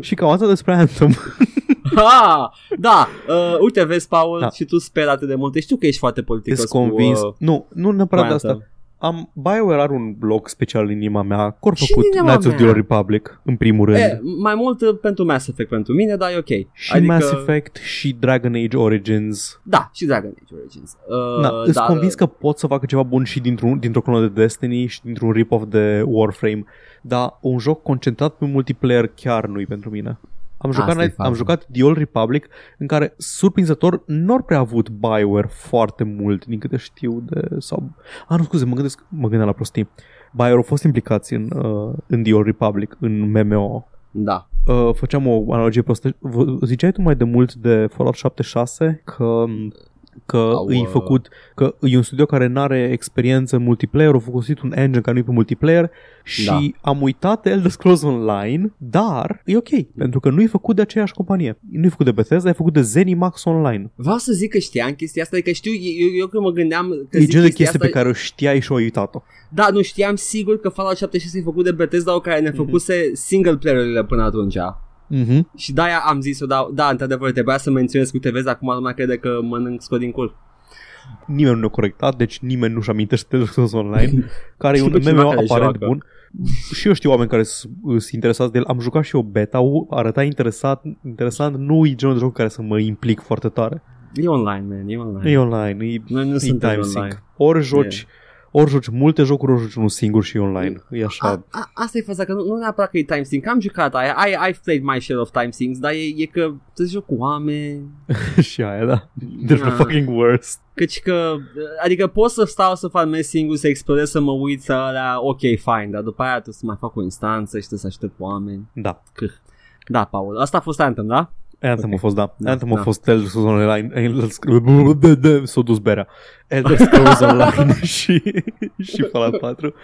și cam asta despre Anthem. ha, da, uh, uite, vezi, Paul, Da. și tu speri atât de multe. Știu că ești foarte politicos Sunt convins. cu... Uh, nu, nu neapărat de cu asta. Anthem. Am, BioWare are un blog special în inima mea, cor Și făcut în inima Knights of the mea. Old Republic, în primul rând. E, mai mult uh, pentru Mass Effect pentru mine, dar e ok. și adică, Mass Effect și Dragon Age Origins. Da, și Dragon Age Origins. Uh, Na, îți dar, convins că pot să facă ceva bun și dintr-un, dintr-o clonă de Destiny și dintr-un rip-off de Warframe, dar un joc concentrat pe multiplayer chiar nu-i pentru mine. Am jucat, Asta e Night- am faza. jucat The Old Republic în care, surprinzător, nu ar prea avut BioWare foarte mult, din câte știu de... Sau... Ah, nu, scuze, mă, gândesc, mă gândeam la prostii. BioWare au fost implicați în, uh, în The Old Republic, în MMO. Da. Uh, făceam o analogie prostă. V- Ziceai tu mai de mult de Fallout 76 că că Au, e uh, făcut, că e un studio care nu are experiență în multiplayer, au folosit un engine care nu e pe multiplayer și Da. am uitat de Elder Scrolls Online, dar e ok, pentru că nu e făcut de aceeași companie. Nu e făcut de Bethesda, e făcut de ZeniMax Online. Vreau să zic că știam chestia asta, adică știu, eu, eu când mă gândeam că e zic genul de chestia chestie pe asta, care o știai și o uitat-o. Da, nu știam sigur că Fallout 76 e făcut de Bethesda, care Mhm. ne făcuse single player-urile până atunci. Mhm. Și de-aia am zis-o, da, da, într-adevăr, trebuia să menționez cu TV, acum lumea crede că mănânc scot din cur. Nimeni nu ne-a corectat, deci nimeni nu-și amintește de Elder Scrolls Online, care e Și un pe cineva MMO care aparent joacă. bun. Și eu știu oameni care sunt sunt interesați de el. Am jucat și o beta, o arăta interesat, interesant, nu e genul de joc care să mă implic foarte tare. E online, man, e online. E online, e, Noi nu e suntem time online. sync. Ori joci, ori joci multe jocuri, ori joci unul singur și e online. E așa. A, a, asta e faza, că nu, nu neapărat că e time sync. Am jucat aia, I, I've played my share of time syncs, dar e, e că să joc cu oameni. și aia, da. They're the Ah. fucking worst. Căci că, adică pot să stau să farmez singur, să explorez, să mă uit, să alea, ok, fine, dar după aia trebuie să mai fac o instanță și trebuie să aștept oameni. Da. Câh. Da, Paul, asta a fost Anthem, da? Anthem Ok. a fost, da. Da, Anthem a da. fost Elder Scrolls Online. Elder Scrolls... S-a dus berea. Elder Scrolls Online și, și Fallout 4.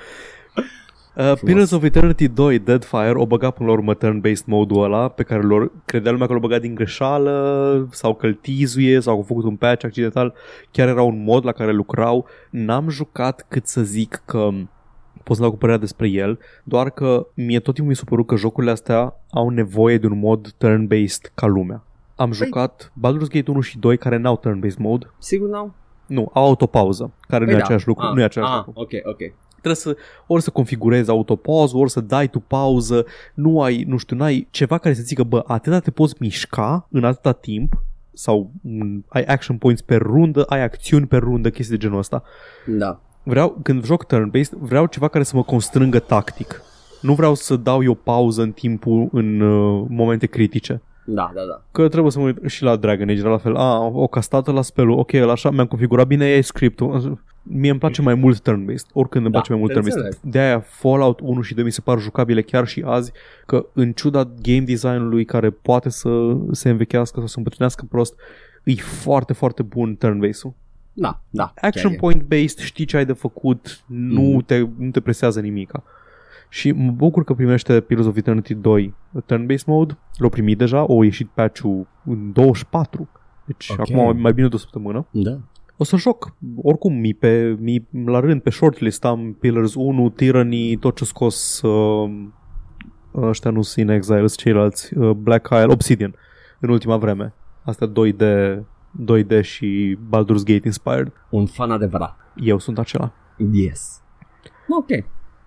Uh, Pillars of Eternity 2 Deadfire o băga până la urmă turn-based mode-ul ăla pe care lor credea lumea că l-a băgat din greșeală sau că îl tizuie sau că a făcut un patch accidental. Chiar era un mod la care lucrau. N-am jucat cât să zic că pot să dau cu părerea despre el, doar că mie tot timpul mi s-a părut că jocurile astea au nevoie de un mod turn-based ca lumea. Am jucat Baldur's Gate 1 și 2 care n-au turn-based mode. Sigur n-au? Nu, au autopauză, care nu e același lucru. Ah, nu e același ah, lucru. ok, ok. Trebuie să ori să configurezi autopauză, ori să dai tu pauză. Nu ai, nu știu, n-ai ceva care să zică, bă, atâta te poți mișca în atâta timp sau m, ai action points pe rundă, ai acțiuni pe rundă, chestii de genul ăsta. Da. Vreau, când joc turn-based, vreau ceva care să mă constrângă tactic. Nu vreau să dau eu pauză în timpul, în uh, momente critice. Da, da, da. Că trebuie să mă uit și la Dragon Age, era la fel. A, o castată la spelul, ok, ăla așa, mi-am configurat bine, e scriptul. Mie îmi place mai mult turn-based, oricând îmi Da, place mai mult te turn-based. înțeleg. De-aia Fallout 1 și 2 mi se par jucabile chiar și azi, că în ciuda game design-ului care poate să se învechească sau să îmbătrânească prost, e foarte, foarte bun turn-based-ul. Da, da. Action chiar e. point based, știi ce ai de făcut, nu, Mhm. te, nu te presează nimica. Și mă bucur că primește Pillars of Eternity 2 turn-based mode, l-au primit deja, au ieșit patch-ul în 24, deci Ok. acum mai bine de o săptămână. Da. O să joc, oricum, mi pe, mi, la rând, pe shortlist am Pillars 1, Tyranny, tot ce scos uh, ăștia nu sunt in exile, sunt ceilalți, uh, Black Isle, Obsidian, în ultima vreme. Astea 2D, 2D și Baldur's Gate inspired. Un fan adevărat. Eu sunt acela. Yes. Ok.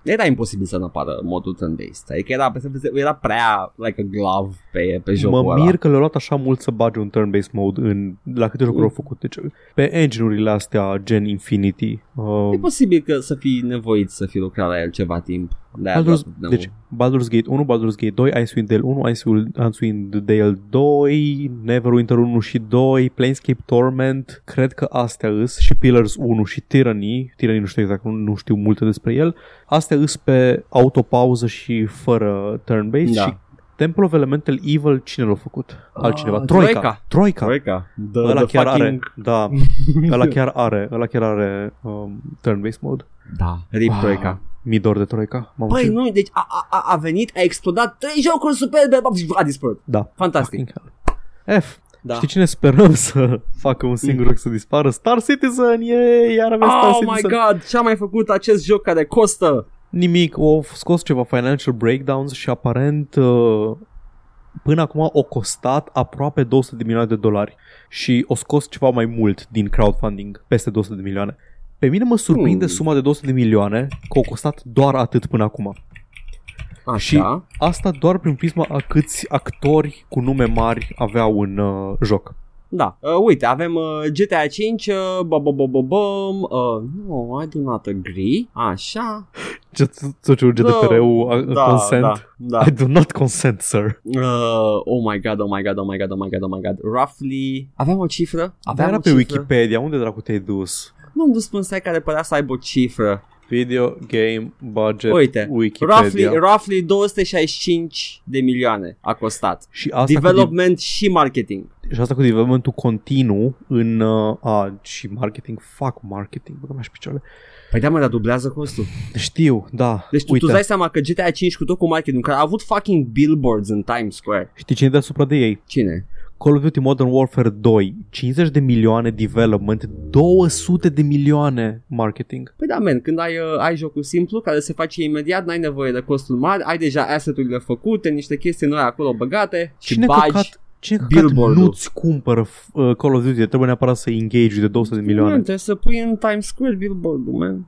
Era imposibil să nu apară modul turn-based. Adică era, era prea like a glove pe, pe jocul mă ăla. mir că le-au luat așa mult să bage un turn-based mode în, la câte jocuri Mm. au făcut. Deci, pe engine-urile astea, gen Infinity. Uh, E posibil că să fii nevoit să fii lucrat la el ceva timp. De-aia Baldur's, nu. deci, Baldur's Gate 1, Baldur's Gate 2, Icewind Dale 1, Icewind Dale 2, Neverwinter 1 și 2, Planescape Torment, cred că astea îs, și Pillars 1 și Tyranny, Tyranny nu știu exact, nu, nu știu multe despre el, astea îs pe autopauză și fără turn-based Da. și Temple of Elemental Evil, cine l-a făcut? Altcineva. Ah, Troica. Troica. Troica. Troica. The, Ăla the chiar are, fucking... da, ăla chiar are, ăla chiar are um, turn-based mode. Da. Rip Ah, Troica. Mi dor de Troica. Mamă, Păi ce- nu, deci a, a, a- a venit, a explodat trei jocuri superbe, a dispărut. Da. Fantastic. Fucking hell. F. Da. Știi cine sperăm să facă un singur joc să dispară? Star Citizen! Yay! Iar avem Star Oh my Citizen! god, ce-a mai făcut acest joc care costă? Nimic. Au scos ceva financial breakdowns și aparent uh, până acum o costat aproape 200 de milioane de dolari și o scos ceva mai mult din crowdfunding, peste 200 de milioane. Pe mine mă surprinde Hmm. suma de 200 de milioane că au costat doar atât până acum. Așa. Și asta doar prin prisma a câți actori cu nume mari aveau în uh, joc. Da, uh, uite, avem uh, GTA 5, uh, bă, bă, bă, bă, băm, uh, no, I do not agree, așa, Sociul GDPR-ul a- da, consent. da, da. I do not consent, sir. Uh, oh my god, oh my god, oh my god, oh my god, oh my god, roughly, aveam o cifră? Dar Aveam era o pe cifră? Wikipedia, unde dracu te-ai dus? Nu am dus pe un site care părea să aibă o cifră. Video Game Budget Uite, Wikipedia. Roughly, roughly 265 de milioane a costat. și, asta cu, Development și marketing. de- și asta cu developmentul continuu în... Uh, a, și marketing. Fuck marketing, băgă și picioarele. Păi da, mă, dar dublează costul. Știu, da. Deci tu, tu Uite, îți dai seama că GTA 5 cu tot cu marketing, care a avut fucking billboards în Times Square. știi cine e deasupra de ei? Cine? Call of Duty Modern Warfare 2, 50 de milioane development, 200 de milioane marketing. Păi da, man, când ai, uh, ai jocul simplu care se face imediat, n-ai nevoie de costuri mari, ai deja asset-urile făcute, niște chestii noi acolo băgate și Cine bagi căcat, cine căcat billboard-ul. nu-ți cumpără uh, Call of Duty? Trebuie neapărat să engage de 200 de Man, milioane. trebuie să pui în Times Square billboard-ul, man.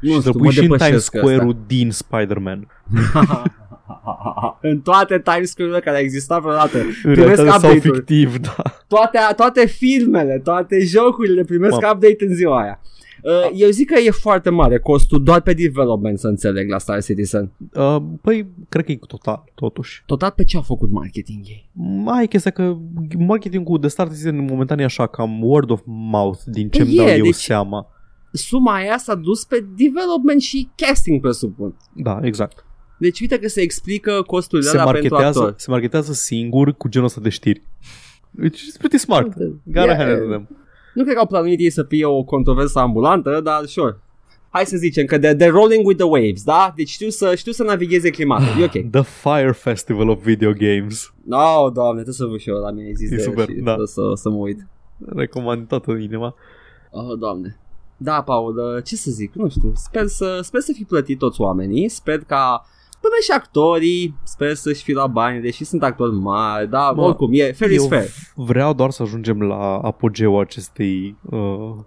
Nu și să știu, pui mă și în Times depășesc Square-ul din Spider-Man. în toate Times Square-urile care existau vreodată. În Primesc realitate sau update-uri. fictiv, da. Toate, toate filmele, toate jocurile primesc Mă. update în ziua aia. Uh, eu zic că e foarte mare costul doar pe development să înțeleg la Star Citizen. Uh, păi, cred că e total, totuși. Total pe ce a făcut marketing ei? Mai e chestia că marketingul de start season momentan e așa, cam word of mouth, din ce Păi îmi dau e, eu deci- seama. Suma aia s-a dus pe development și casting presupun. Da, exact. Deci uite că se explică costurile Se alea pentru marketează, actor. se marketează singur cu genul ăsta de știri. Which is pretty smart. Gotta Yeah. hand it to them. Nu cred că au plănuit ei să fie o controversă ambulantă, dar sure. Hai să zicem că de, de rolling with the waves, da? Deci știu să, știu să navigheze climatul, e ok. The Fire Festival of Video Games. No, doamne, trebuie să văd și eu la mine există E super, și da. trebuie să, să mă uit. Recomand toată inima. Oh, doamne. Da, Paul, uh, ce să zic, nu știu, sper să, sper să fi plătit toți oamenii, sper ca până și actorii, sper să-și fi la bani, deși sunt actori mari, dar Mă, oricum, e fair is Eu fair. vreau doar să ajungem la apogeul acestei, uh,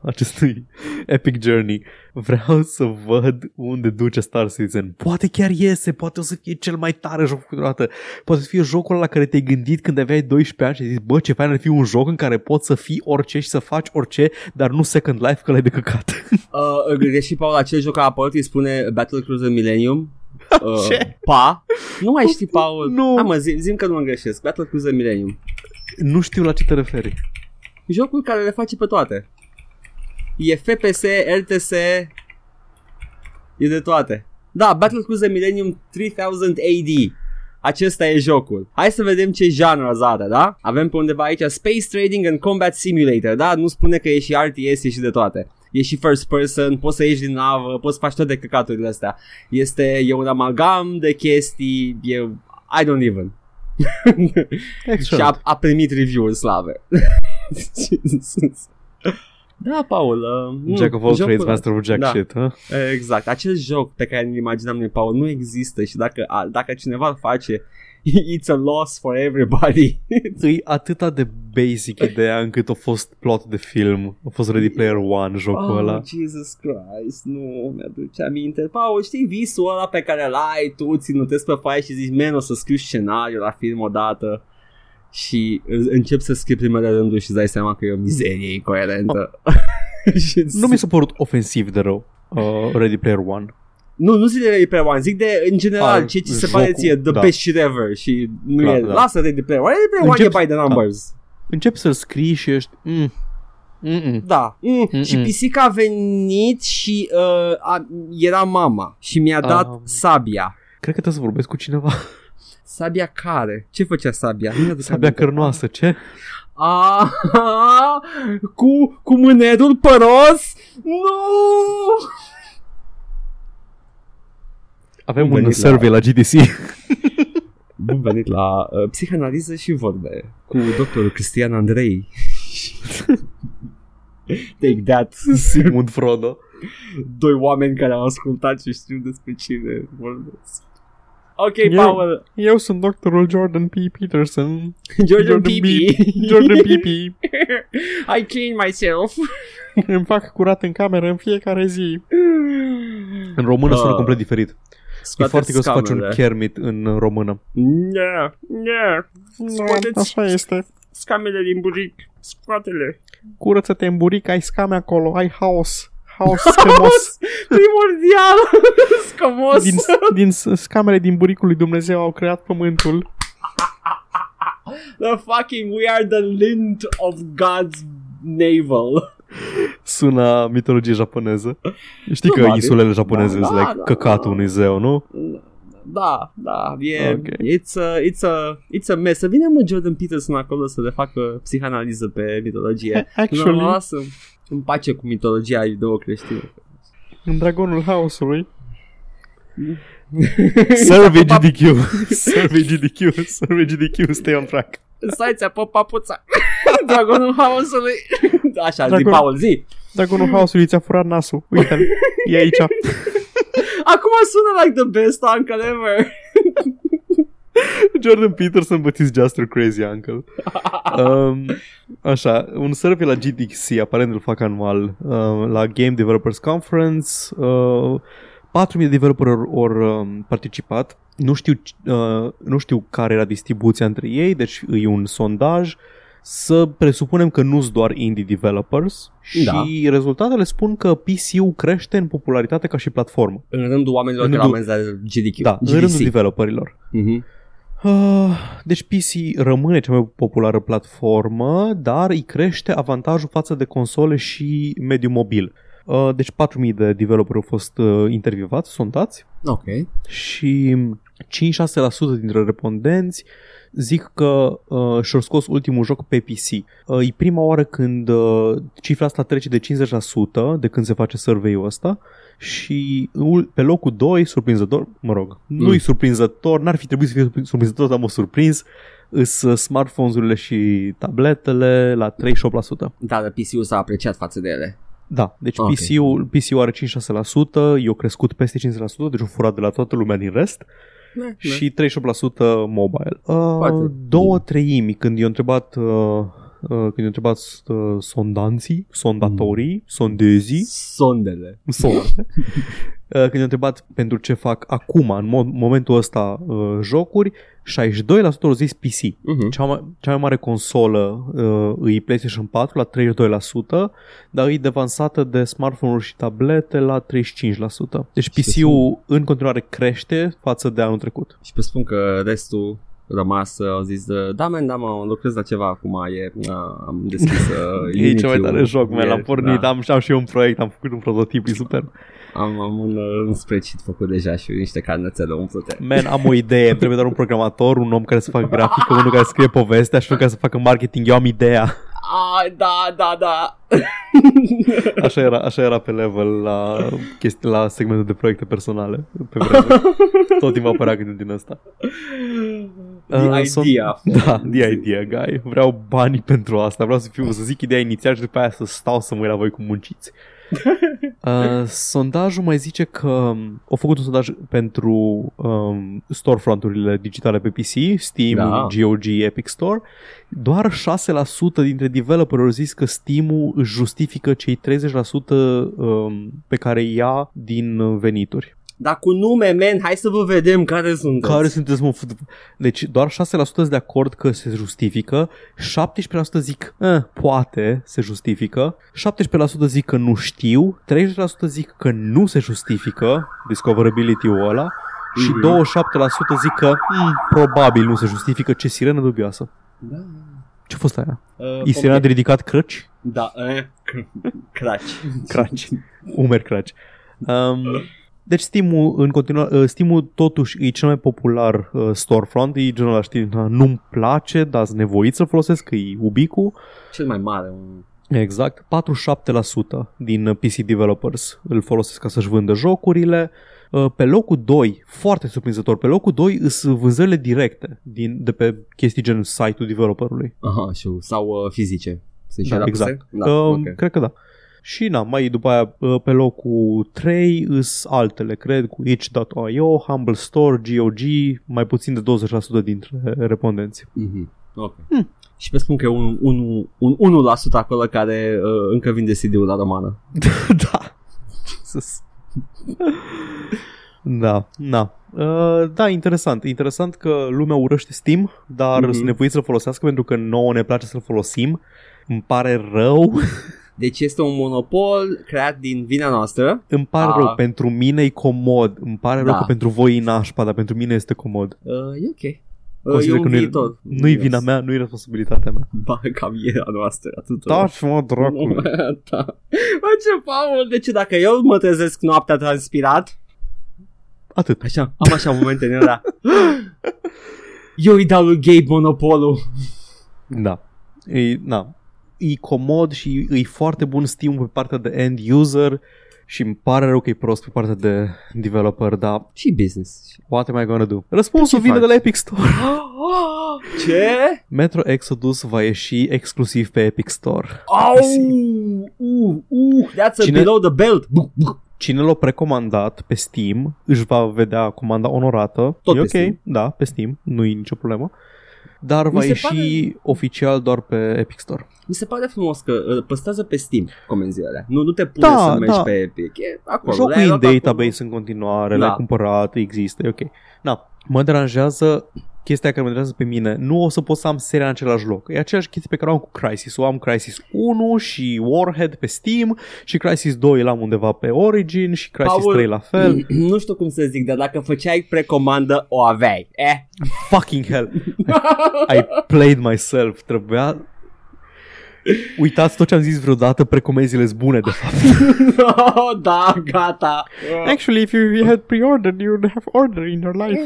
acestui epic journey. Vreau să văd unde duce Star Citizen. Poate chiar iese, poate o să fie cel mai tare joc câteodată. Poate să fie jocul la care te-ai gândit când aveai 12 ani și ai zis, bă, ce fain ar fi un joc în care poți să fii orice și să faci orice, dar nu Second Life că l-ai de căcat. Uh, greșit, Paul, acel joc a apărut, îi spune Battle Cruiser Millennium. Uh, Ce? Pa. Nu mai știi, Paul. Nu. Hai mă, zi, zim că nu mă greșesc. Battle Cruiser Millennium. nu știu la ce te referi. Jocul care le face pe toate. E FPS, RTS, e de toate. Da, Battle Cruiser Millennium 3000 AD. Acesta e jocul. Hai să vedem ce genre are, da? Avem pe undeva aici Space Trading and Combat Simulator, da? Nu spune că e și RTS, e și de toate. E și first person, poți să ieși din navă, poți să faci toate căcaturile astea. Este, e un amalgam de chestii, e... I don't even. și Excellent. a, a primit review-uri slave. da, Paul. Uh, nu, Jack of all jocul- trades, master of jack Da. shit, huh? Exact. Acel joc pe care ne imaginam noi, Paul, nu există și dacă, a, dacă cineva îl face, it's a loss for everybody. E atâta de basic ideea încât a fost plot de film. A fost Ready Player One jocul oh, ăla. Jesus Christ, nu mi-aduce aminte. Paul, știi visul ăla pe care îl ai, tu ți notezi pe foaie și zici, man, o să scriu scenariu la film odată și încep să scrii primele rânduri și îți dai seama că e o mizerie incoerentă. Și Nu mi s-a părut ofensiv de rău uh, Ready Player One. Nu, nu zic de Ready Player One, zic de în general Ah, ce ți se jocul, pare ție the da. best shit ever și nu Da, e, da. lasă Ready Player One, Ready Player One Încep- e by the numbers. Începi să-l scrii și ești... Mm, mm-mm. Da, mm. Mm-mm. și pisica a venit și uh, a, era mama și mi-a dat Um. sabia. Cred că trebuie să vorbesc cu cineva. Sabia care? Ce făcea sabia? Nu mi-aduc Sabia aminte. cărnoasă, ce? Ah, cu, cu mânerul păros? Nu! Avem Bun un venit survey la GDC. Bun venit la uh, psihanaliză și vorbe cu doctorul Cristian Andrei. Take that. Sigmund Frodo. Doi oameni care au ascultat și știu despre cine vorbesc. Ok, Eu- Paul. Eu sunt doctorul Jordan P. Peterson. Jordan Pepe. Jordan P.P. I clean myself. Îmi fac curat în cameră în fiecare zi. În română sună Ah. complet diferit. E Scoateți foarte greu să faci un scaunele. Kermit în română. Yeah, yeah. Scoateți Așa este. scamele din buric. Scoate-le. Curăță-te în buric, ai scame acolo, ai haos. Haos scămos. Primordial. Scămos. Din, din s- scamele din buricul lui Dumnezeu au creat pământul. The fucking we are the lint of God's navel. Sună a mitologie japoneză. Știi că Probabil. insulele japoneze Da, sunt da, like da, căcatul da. unui zeu, nu? Da, da, e, Ok. it's, a, it's, a, it's a mess. Să vine mă Jordan Peterson acolo să le facă psihanaliză pe mitologie. Actually, Nu, lasă în pace cu mitologia judeo creștină. în dragonul haosului, Survey GDQ. Survey GDQ. Survey GDQ. Stay on track. Stai, ți-a păt papuța. Dragonul haosului. Așa, zi, Dragon- Paul, zi. Dragonul Haosului ți-a furat nasul. Uite-l. E aici. Acum sună like the best uncle ever. Jordan Peterson, but he's just a crazy uncle. Um, așa, un survey la GDC, aparent îl fac anual, uh, la Game Developers Conference. Uh, 4.000 de developeri au or, um, participat. Nu știu, uh, nu știu care era distribuția între ei, deci e un sondaj. Să presupunem că nu sunt doar indie developers și Da. rezultatele spun că PC-ul crește în popularitate ca și platformă. În rândul oamenilor În care au rândul- amenzi la GDQ. Da, în GDC. rândul developerilor. Mhm. Uh, deci PC rămâne cea mai populară platformă, dar îi crește avantajul față de console și mediul mobil. Uh, deci 4.000 de developeri au fost uh, intervievați, sondați Ok. și 5-6% dintre respondenți zic că uh, și-au scos ultimul joc pe PC. Uh, e prima oară când uh, cifra asta trece de 50% de când se face survey-ul ăsta și ul- pe locul 2, surprinzător, mă rog, mm. nu-i surprinzător, n-ar fi trebuit să fie surprin- surprinzător, dar m-a surprins, îs uh, smartphones-urile și tabletele la 38%. Da, dar PC-ul s-a apreciat față de ele. Da, deci Ok. okay. PC-ul, PC-ul are 5-6%, eu crescut peste 50%, deci au furat de la toată lumea din rest Da, și 38% mobile. Uh, Foarte două treimi când i-au întrebat uh, uh, când i-au întrebat uh, sondanții, sondatorii, sondezii, Sondele. sonde, uh, când i-au întrebat pentru ce fac acum, în mod, momentul ăsta, uh, jocuri, 62% au zis PC. Mhm. Cea mai, cea mai mare consolă uh, e PlayStation 4 la 32%, dar e devansată de smartphone-uri și tablete la 35%. Deci Și PC-ul în continuare crește față de anul trecut. Și pe spun că restul rămas uh, au zis uh, da, man, da, mă, lucrez la ceva acum, e, a, am deschis uh, E cel mai Unity-ul tare joc, man, l-am ieri, pornit, da. am, am și eu un proiect, am făcut un prototip, e super. Am, am un, uh, un spreadsheet făcut deja și niște carnețele umplute. Man, am o idee, îmi trebuie doar un programator, un om care să facă grafică, unul care să scrie povestea și unul care să facă marketing, eu am ideea. Ah, da, da, da. Așa era, așa era pe level la, chestii, la segmentul de proiecte personale pe vreme. Tot timpul apărea câte din asta. The Uh, sunt- idea. Da, the idea, guy. Vreau bani pentru asta. Vreau să fiu, să zic ideea inițial și după aia să stau să mă uit la voi cum munciți. Uh, sondajul mai zice că um, au făcut un sondaj pentru um, storefront-urile digitale pe PC, Steam, Da. GOG, Epic Store. Doar 6% dintre developeri au zis că Steam-ul își justifică cei 30% um, pe care ia din venituri. Dar cu nume, man, hai să vă vedem care sunt. Care sunteți, mă? fut- Deci doar 6% sunt de acord că se justifică, 17% zic, eh, poate se justifică, 17% zic că nu știu, 30% zic că nu se justifică, discoverability-ul ăla, și Mhm. 27% zic că mm, probabil nu se justifică, ce sirenă dubioasă. Da. Ce a fost aia? Uh, E sirena de ridicat crăci? Da, eh, craci. Craci. Umeri craci. Um, deci Steam-ul, în continuare, Steam-ul totuși e cel mai popular uh, storefront, e genul ăla, știi, "Na, nu-mi place, dar sunt nevoit să-l folosesc, că e ubicu. Cel mai mare. un- Exact, 47% din uh, PC developers îl folosesc ca să-și vândă jocurile. Uh, Pe locul 2, foarte surprinzător, pe locul 2 sunt vânzările directe din, de pe chestii gen site-ul developerului. Aha, știu. Sau uh, fizice. Sunt și Da, alea exact. puse? Da, Uh, ok. Cred că da. Și na, mai după aia uh, pe locul 3 îs altele, cred, cu itch.io, Humble Store, GOG, mai puțin de 20% dintre respondenți. Mhm. Ok. Și pe spun că e un, un, un 1% acolo care uh, încă vinde CD-ul la romană. da. Jesus. da, na. Uh, da, interesant. Interesant că lumea urăște Steam, dar Mhm. sunt nevoiți să-l folosească pentru că nouă ne place să-l folosim. Îmi pare rău. Deci este un monopol creat din vina noastră. Îmi pare A. rău. Pentru mine e comod. Îmi pare rău Da. că pentru voi e nașpa, dar pentru mine este comod. Uh, e ok. Uh, Consider e un că nu-i, viitor. nu-i vina mea, nu-i responsabilitatea mea. Ba, cam e a noastră a tuturor. Da, mă, dracule. da. Bă, ce Paul, deci dacă eu mă trezesc noaptea transpirat, Atât. așa, am așa momente în ăla. Eu îi dau lui Gabe monopolul. Da. E, na. E comod și e foarte bun Steam pe partea de end user Și îmi pare rău că e prost pe partea de developer, dar Și business. what am I gonna do? Răspunsul Ce vine faci? de la Epic Store. Ce? Metro Exodus va ieși exclusiv pe Epic Store. Au! Uh, uh, that's a Cine- below the belt. Buh, buh. Cine l-a precomandat pe Steam își va vedea comanda onorată. Tot e pe ok, Steam. da, pe Steam, nu e nicio problemă. Dar va se ieși pare- oficial doar pe Epic Store. Mi se pare frumos că uh, păstrează pe Steam comenzile alea. Nu, nu te pune Da, să mergi da. pe Epic. E acolo. Jocul le-ai e în luat acolo. database în continuare, Da. l-ai cumpărat, există, e ok. Na, mă deranjează chestia care mă deranjează pe mine. Nu o să pot să am seria în același loc. E aceeași chestie pe care o am cu Crysis. O am Crysis 1 și Warhead pe Steam și Crysis 2 l-am undeva pe Origin și Crysis Paul- 3 la fel. Nu știu cum să zic, dar dacă făceai precomandă, o aveai. Eh? Fucking hell. I, I played myself. Trebuia... Uitați tot ce am zis vreodată, precomenzile sunt bune, de fapt. da, gata. Actually, if you had pre-ordered, you would have order in your life.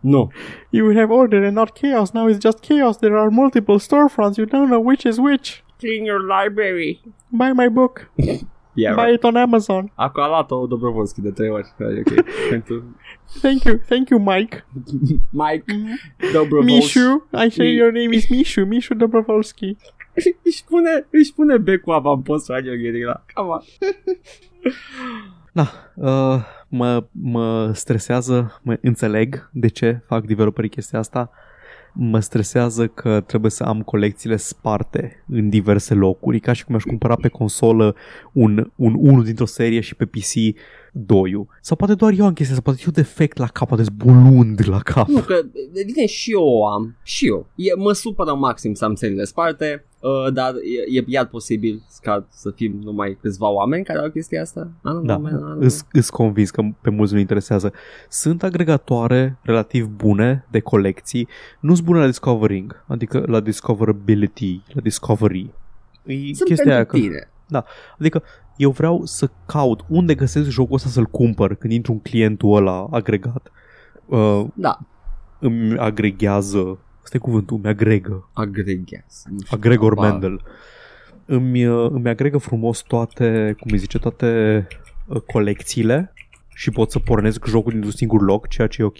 Nu. You would have order and not chaos. Now it's just chaos. There are multiple storefronts. You don't know which is which. Clean your library. Buy my book. Yeah, Buy right. it on Amazon. Acum a luat-o Dobrovolski de trei ori. E ok. Pentru Thank you. Thank you, Mike. Mike Dobrovolski. Mishu. I say Mi- your name is Mishu. Mishu Dobrovolski. Își pune, își pune becul avampost Radio Guerilla. Come on. Da, uh, mă, mă stresează, mă înțeleg de ce fac developerii chestia asta. Mă stresează că trebuie să am colecțiile sparte în diverse locuri, ca și cum aș cumpăra pe consolă un, un unul dintr-o serie și pe PC doiul. Sau poate doar eu am chestia asta, poate eu defect la cap, poate bolund la cap. Nu, că bine și eu o am. Și eu. E, mă supără maxim să am seriile sparte, uh, dar e, e iar posibil ca să fim numai câțiva oameni care au chestia asta. I don't Da, know, man, I don't know. îs, îs convins că pe mulți nu interesează. Sunt agregatoare relativ bune de colecții, nu sunt bune la discovering, adică la discoverability, la discovery. E Sunt chestia aia pentru că, tine. adică eu vreau să caut unde găsesc jocul ăsta să-l cumpăr când intru în clientul ăla agregat. Uh, Da, îmi agregează, ăsta e cuvântul, îmi agregă. agregează. Nu știu, Agregor habar. Mendel. Îmi, uh, îmi agregă frumos toate, cum îi zice, toate uh, colecțiile și pot să pornesc jocul dintr-un singur loc, ceea ce e ok.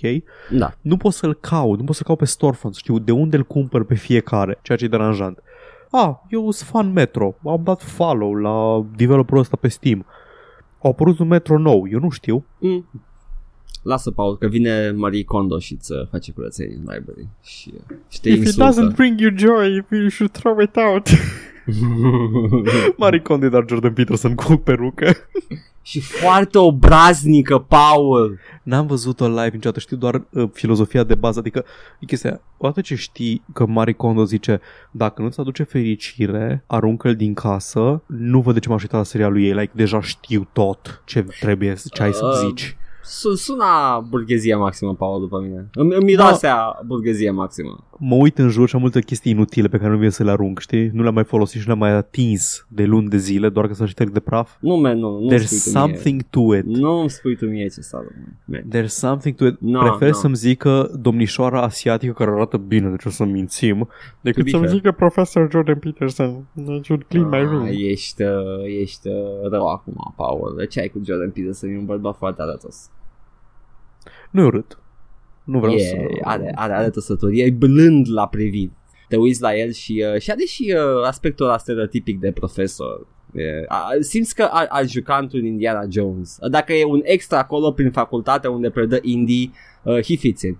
Da. Nu pot să-l caut, nu pot să caut pe storefront, știu de unde îl cumpăr pe fiecare, ceea ce e deranjant. Ah, eu sunt fan Metro, am dat follow la developerul ăsta pe Steam. A apărut un Metro nou, eu nu știu. Mm. Lasă, Paul, că vine Marie Kondo și îți uh, face curățenie în library. Și, uh, și te If it insultă. doesn't bring you joy, you should throw it out. Marie Kondo, dar Jordan Peterson cu perucă. și foarte obraznică, Paul. N-am văzut-o live niciodată, știu doar uh, filozofia de bază, adică e chestia, aia, odată ce știi că Marie Kondo zice dacă nu-ți aduce fericire, aruncă-l din casă, nu văd de ce m-aș uita la serialul ei, like, deja știu tot ce trebuie, ce ai să Uh, zici. Sun- Suna burghezia maximă, Paul, după mine. Îmi, îmi miroasea burghezia maximă. Mă uit în jur și am multe chestii inutile pe care nu vine să le arunc, știi? Nu le-am mai folosit și nu le-am mai atins de luni de zile, doar că să șterg de praf. Nu, man, nu, nu There's spui tu something to it. Mie. Nu îmi spui tu mie ce să arunc, man. There's something to it. No, Prefer no. să-mi zică domnișoara asiatică care arată bine, deci o să mințim, decât be să-mi fair. zică Zică Professor Jordan Peterson. I should clean my room. Ah, ești, uh, ești uh, rău acum, Paul. De ce ai cu Jordan Peterson? E un bărbat foarte arătos. Nu urât. Nu vreau e, să... are, are, are trăsături. E blând la privit. Te uiți la el și, uh, și are și uh, aspectul ăla stereotipic de profesor. E, a, simți că ar, ar juca într-un Indiana Jones. Dacă e un extra acolo prin facultate unde predă indie, uh, he fits in.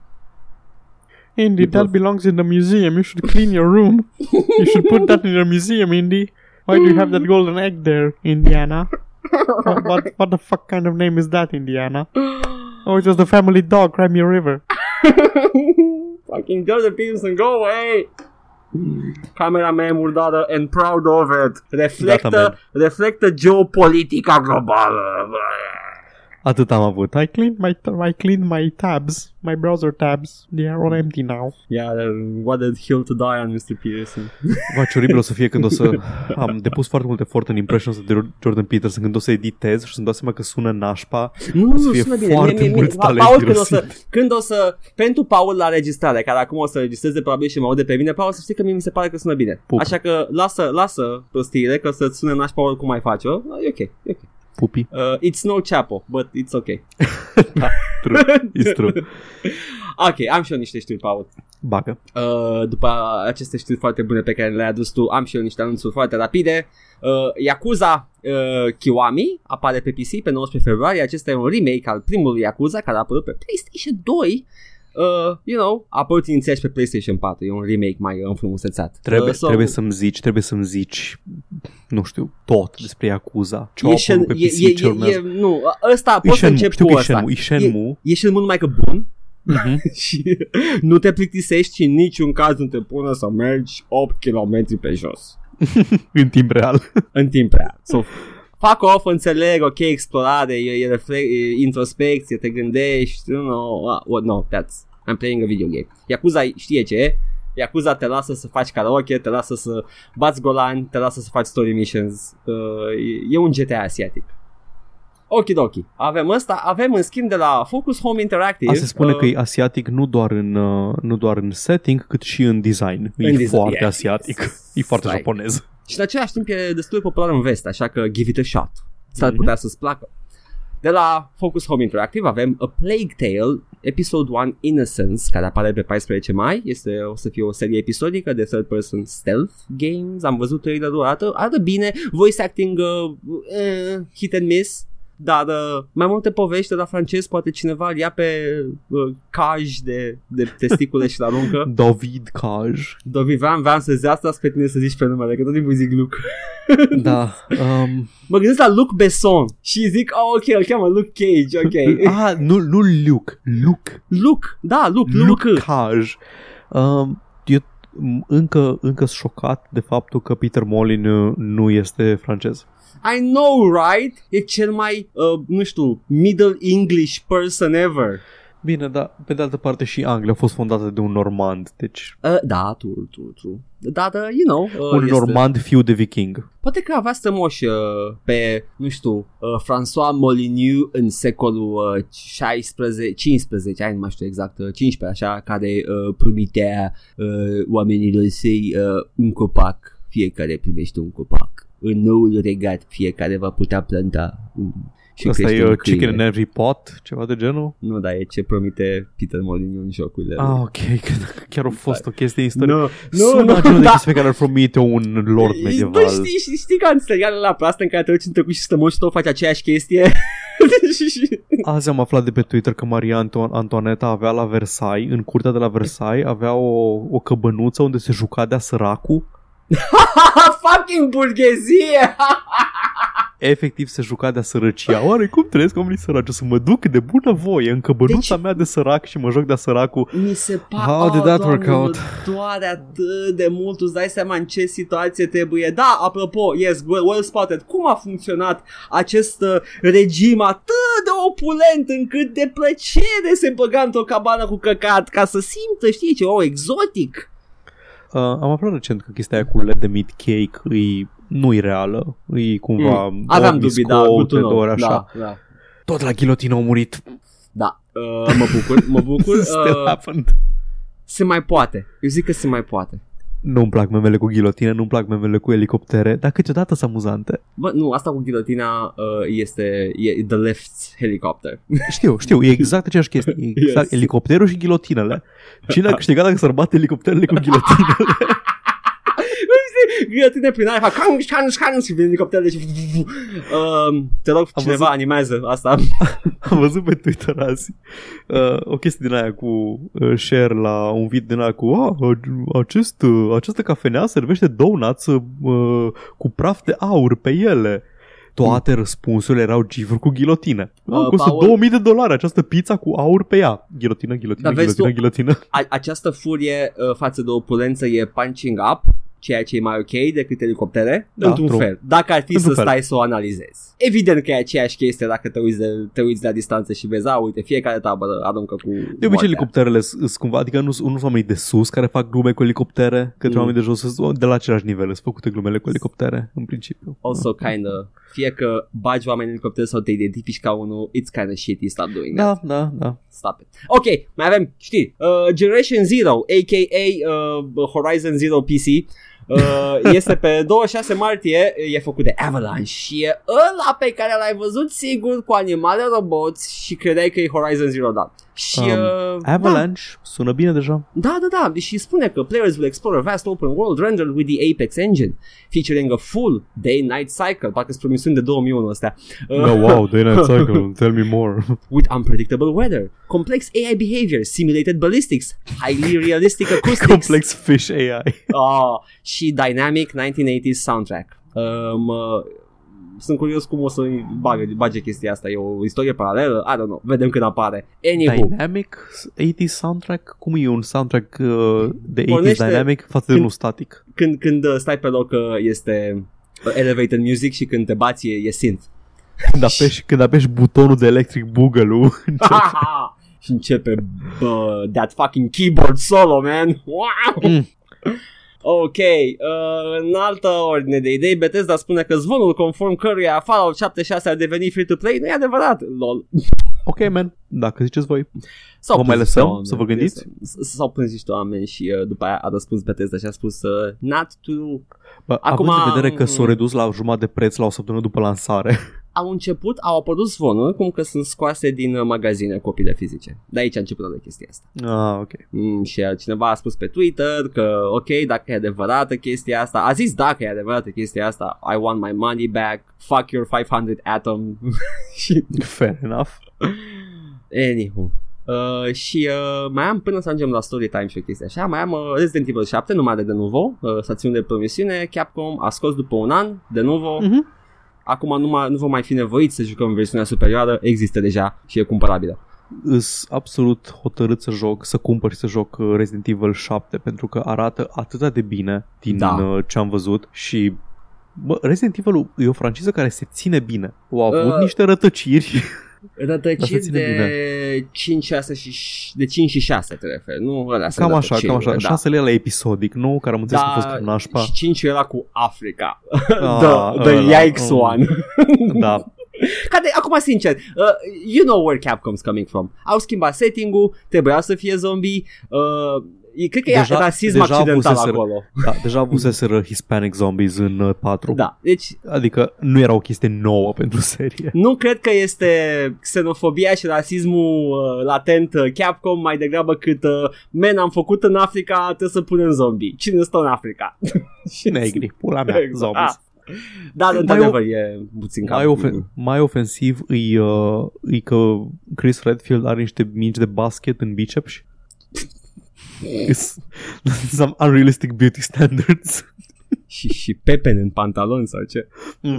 Indy, that belongs in the museum. You should clean your room. you should put that in your museum, Indy. Why do you have that golden egg there, Indiana? what, what, what the fuck kind of name is that, Indiana? Oh, it's just the family dog, Crimea River. Fucking Jordan Peterson, go away! Camera mea e murdară and proud of it. Reflectă, Gata, man. reflectă geopolitica globală. Atât am avut. I cleaned my I cleaned my tabs, my browser tabs. They are all empty now. Yeah, what a hill to die on Mr. Peterson. Va, ce oribil o să fie când o să... Am depus foarte mult efort în impressions de Jordan Peterson când o să editez și să-mi dau seama că sună nașpa. Nu, O să nu, fie sună bine. foarte Mie- mie- mult mie- talent Paul, când o, să, irosit. când o să, pentru Paul la registrare, care acum o să registreze probabil și mă aude pe mine, Paul, să știi că mie mi se pare că sună bine. Pup. Așa că lasă, lasă prostiile, că o să-ți sune nașpa oricum mai faci-o. E ok, e ok. Pupi. Uh, it's no Chapo, but it's ok. True. It's true. ok, am și eu niște știri, Paul. Bagă. Uh, după aceste știri foarte bune pe care le-ai adus tu, am și eu niște anunțuri foarte rapide. Uh, Yakuza uh, Kiwami apare pe PC pe 19 februarie. Acesta e un remake al primului Yakuza care a apărut pe PlayStation 2. Uh, you know, a apărut inițial și pe PlayStation 4. E un remake mai înfrumusețat. Trebuie, uh, so, trebuie să-mi zici, trebuie să-mi zici, nu știu, tot despre Yakuza. Ce au E, Shen, apărut pe e, PC, e, ce e, urmează. e, nu, ăsta E poți să Shenmue, încep știu cu că e ăsta. Shenmue, e Shenmue. E și mult mai că bun Mhm. și nu te plictisești și în niciun caz nu te pună să mergi 8 km pe jos În timp real. în timp real. So, fuck off, înțeleg, ok, explorare, e, e, refle- e introspecție, te gândești, you know, uh, what, no, that's, I'm playing a video game. Yakuza știe ce e, Yakuza te lasă să faci karaoke, te lasă să bați golani, te lasă să faci story missions, uh, e, e un GTA asiatic. Okidoki. Avem ăsta, avem în schimb de la Focus Home Interactive. A se spune uh, că e asiatic nu doar în, uh, nu doar în setting, cât și în design. E În design, foarte yeah. asiatic. E foarte Like- japonez. Și în același timp e destul de popular în vest, așa că give it a shot. S-ar Mhm. putea să-ți placă. De la Focus Home Interactive avem A Plague Tale Episode 1 Innocence care apare pe 14 mai. Este o să fie o serie episodică de third person stealth games. Am văzut trailerul, arată, arată bine. Voice acting uh, eh, hit and miss. Dar uh, mai multe povești de la francez Poate cineva îl ia pe uh, caj de, de testicule și la aruncă David Caj. Dovi, vreau, vreau să zic asta pe tine să zici pe numele Că tot timpul zic Luc Da. Um, Mă gândesc la Luc Besson și zic, oh, ok, îl cheamă Luke Cage, ok. ah, nu, nu Luke. Luke. Luc, da, Luc, Luc. Luke Caj. Um, eu m- încă, încă sunt șocat de faptul că Peter Molin uh, nu este francez. I know, right? E cel mai, uh, nu știu, middle English person ever. Bine, dar pe de altă parte și Anglia a fost fondată de un normand, deci Uh, da, true, true, true. Dar, uh, you know, uh, un este... normand fiu de viking. Poate că avea strămoș uh, pe, nu știu, uh, François Molyneux în secolul uh, 16, 15, ai nu mai știu exact, uh, 15, așa, care uh, promitea uh, oamenilor săi uh, un copac, fiecare primește un copac. În noul regat fiecare va putea planta un și Asta crește e un uh, câine. chicken in every pot, ceva de genul? Nu, dar e ce promite Peter Molyneux în jocurile. Ah, ok, cred că chiar a fost o chestie istorică. nu, Sună nu, nu, genul de da. chestie pe care ar promite un lord medieval. Nu știi, știi, știi ca în serialele la pe asta în care te duci în trecut și stămoși și tot faci aceeași chestie? Și- și- Azi am aflat de pe Twitter că Maria Anto- Antoaneta avea la Versailles, în curtea de la Versailles, avea o, o căbănuță unde se juca de-a săracul. Fucking burghezie! Efectiv se juca de-a sărăcia. Oare cum trăiesc oamenii săraci? O să mă duc de bună voie în căbănuța Deci- mea de sărac și mă joc de-a săracul. Mi se pare How did that work doamne, out? mă doare atât de mult Tu îți dai seama în ce situație trebuie Da, apropo, yes, well, well spotted Cum a funcționat acest uh, regim atât de opulent Încât de plăcere se băga într-o cabană cu căcat Ca să simtă, știi ce, oh, exotic Uh, am aflat recent că chestia aia cu LED de meat cake îi, nu e reală. E cumva Mm, Aveam dubii, da, good to know. ori așa. Da, da, Tot la ghilotină au murit. da. Uh, mă bucur, mă bucur Still uh, happened. Se mai poate Eu zic că se mai poate Nu-mi plac memele cu ghilotine, nu-mi plac memele cu elicoptere, dar câteodată sunt amuzante. Bă, nu, asta cu ghilotina uh, este e the left helicopter Știu, știu, e exact aceeași chestie. E Exact, Yes. elicopterul și ghilotinele. Cine a câștigat dacă s-ar bate elicopterele cu ghilotinele? Ghiotine prin aer, fac canș, canș, canș și vin elicopterele și... Uh, te rog, Am cineva văzut- animează asta. Am văzut pe Twitter azi uh, o chestie din aia cu uh, share la un vid din aia cu ah, acest, uh, această cafenea servește donuts uh, cu praf de aur pe ele. Toate răspunsurile erau gifuri cu ghilotine. Uh, Uh, costă Paul- 2000 de dolari această pizza cu aur pe ea. Ghilotină, ghilotină, Dar vezi ghilotină, ghilotină. A- această furie uh, față de opulență e punching up, ceea ce e mai ok decât elicoptere, Da, într-un true. fel. Dacă ar fi Într-un să fel. stai să o analizezi. Evident că e aceeași chestie dacă te uiți de, te uiți de la distanță și vezi, a, uite, fiecare tabără aruncă cu De obicei moartea. elicopterele sunt cumva, adică nu, nu sunt oamenii de sus care fac glume cu elicoptere, către Mm. oamenii de jos sunt de la același nivel, sunt făcute glumele cu elicoptere, în principiu. Also kind of, fie că bagi oameni în elicopter sau te identifici ca unul, it's kind of shitty, stop doing that. Da, da, da. Stop it. Ok, mai avem, știi, uh, Generation Zero, a.k.a. Uh, Horizon Zero PC, Uh, este pe 26 martie, e făcut de Avalanche și e ăla pe care l-ai văzut sigur cu animale roboți și credeai că e Horizon Zero Dawn. Și, Um, uh, Avalanche sună bine deja. Da, da, da, și spune că players will explore a vast open world rendered with the Apex engine, featuring a full day-night cycle, parcă sunt promisiuni de 2001 astea, uh, No, wow, Day Night Cycle, tell me more. with unpredictable weather, complex AI behavior, simulated ballistics, highly realistic acoustics, Complex Fish AI. Ah, și Dynamic 1980s soundtrack. Um, uh, sunt curios cum o să bage, bage chestia asta. E o istorie paralelă? I don't know. Vedem când apare. Anywho, Dynamic 80 soundtrack? Cum e un soundtrack uh, de 80 Pornește- dynamic față de când- unul static? când, când uh, stai pe loc uh, este uh, elevated music și când te bați e, e synth. Când apeși, când apeși butonul de electric boogaloo, și începe bă, that fucking keyboard solo, man. Wow! Mm. Ok, uh, în altă ordine de idei, Bethesda spune că zvonul conform căruia Fallout 76 a devenit free-to-play nu e adevărat, lol. ok, man, dacă ziceți voi. S-au Vă mai plâns lăsăm niște să vă gândiți? s- S-au plâns niște oameni și uh, după aia a răspuns Bethesda și a spus uh, not true. Bă, Acum- având în vedere că s-au redus la jumătate de preț la o săptămână după lansare, Au început, au apărut zvonuri cum că sunt scoase din uh, magazine copile fizice. De aici a început de chestia asta. ah, ok. Mm, și uh, cineva a spus pe Twitter că ok, dacă e adevărată chestia asta, a zis dacă e adevărată chestia asta, I want my money back, fuck your 500 atom și Fair enough. Anywho. Uh, și uh, mai am până să ajungem la story time și o chestie așa, mai am uh, Resident Evil 7, nu mai are de nuvo, uh, stațiune de promisiune, Capcom a scos după un an de nuvo, Mhm. Acum nu, mai, nu vom mai fi nevoiți să jucăm versiunea superioară, există deja și e cumpărabilă. Îs absolut hotărât să joc, să cumpăr și să joc uh, Resident Evil 7 pentru că arată atât de bine din Da. uh, ce am văzut și Bă, Resident Evil e o franciză care se ține bine. Au avut Uh. niște rătăciri. Dar se Rătăciri ține de 5, 6 și de 5 și 6 te referi, nu? Alea sunt Cam așa, cam așa. rătăcirile, Șasele la episodic, nu? Care am înțeles că a fost Da, cam nașpa. și 5 era cu Africa. Ah, the the ăla, yikes um, one. Da, Ca de, acum sincer, uh, you know where Capcom's coming from. Au schimbat setting-ul, trebuia să fie zombie. Uh, e- cred că Deja- e rasism deja accidental avuseseră- acolo. da, deja avuseseră Hispanic Zombies în uh, 4. Da, deci Adică nu era o chestie nouă pentru serie. nu cred că este xenofobia și rasismul uh, latent uh, Capcom mai degrabă cât uh, man, am făcut în Africa, trebuie să punem zombie. Cine stă în Africa? Și negri, pula mea, Exact. zombies. Ah. Da, într-adevăr, e puțin cam... Mai, ofen- mai ofensiv îi, uh, îi că Chris Redfield are niște mingi de basket în biceps. It's some unrealistic beauty standards. și, și pepen în pantaloni sau ce?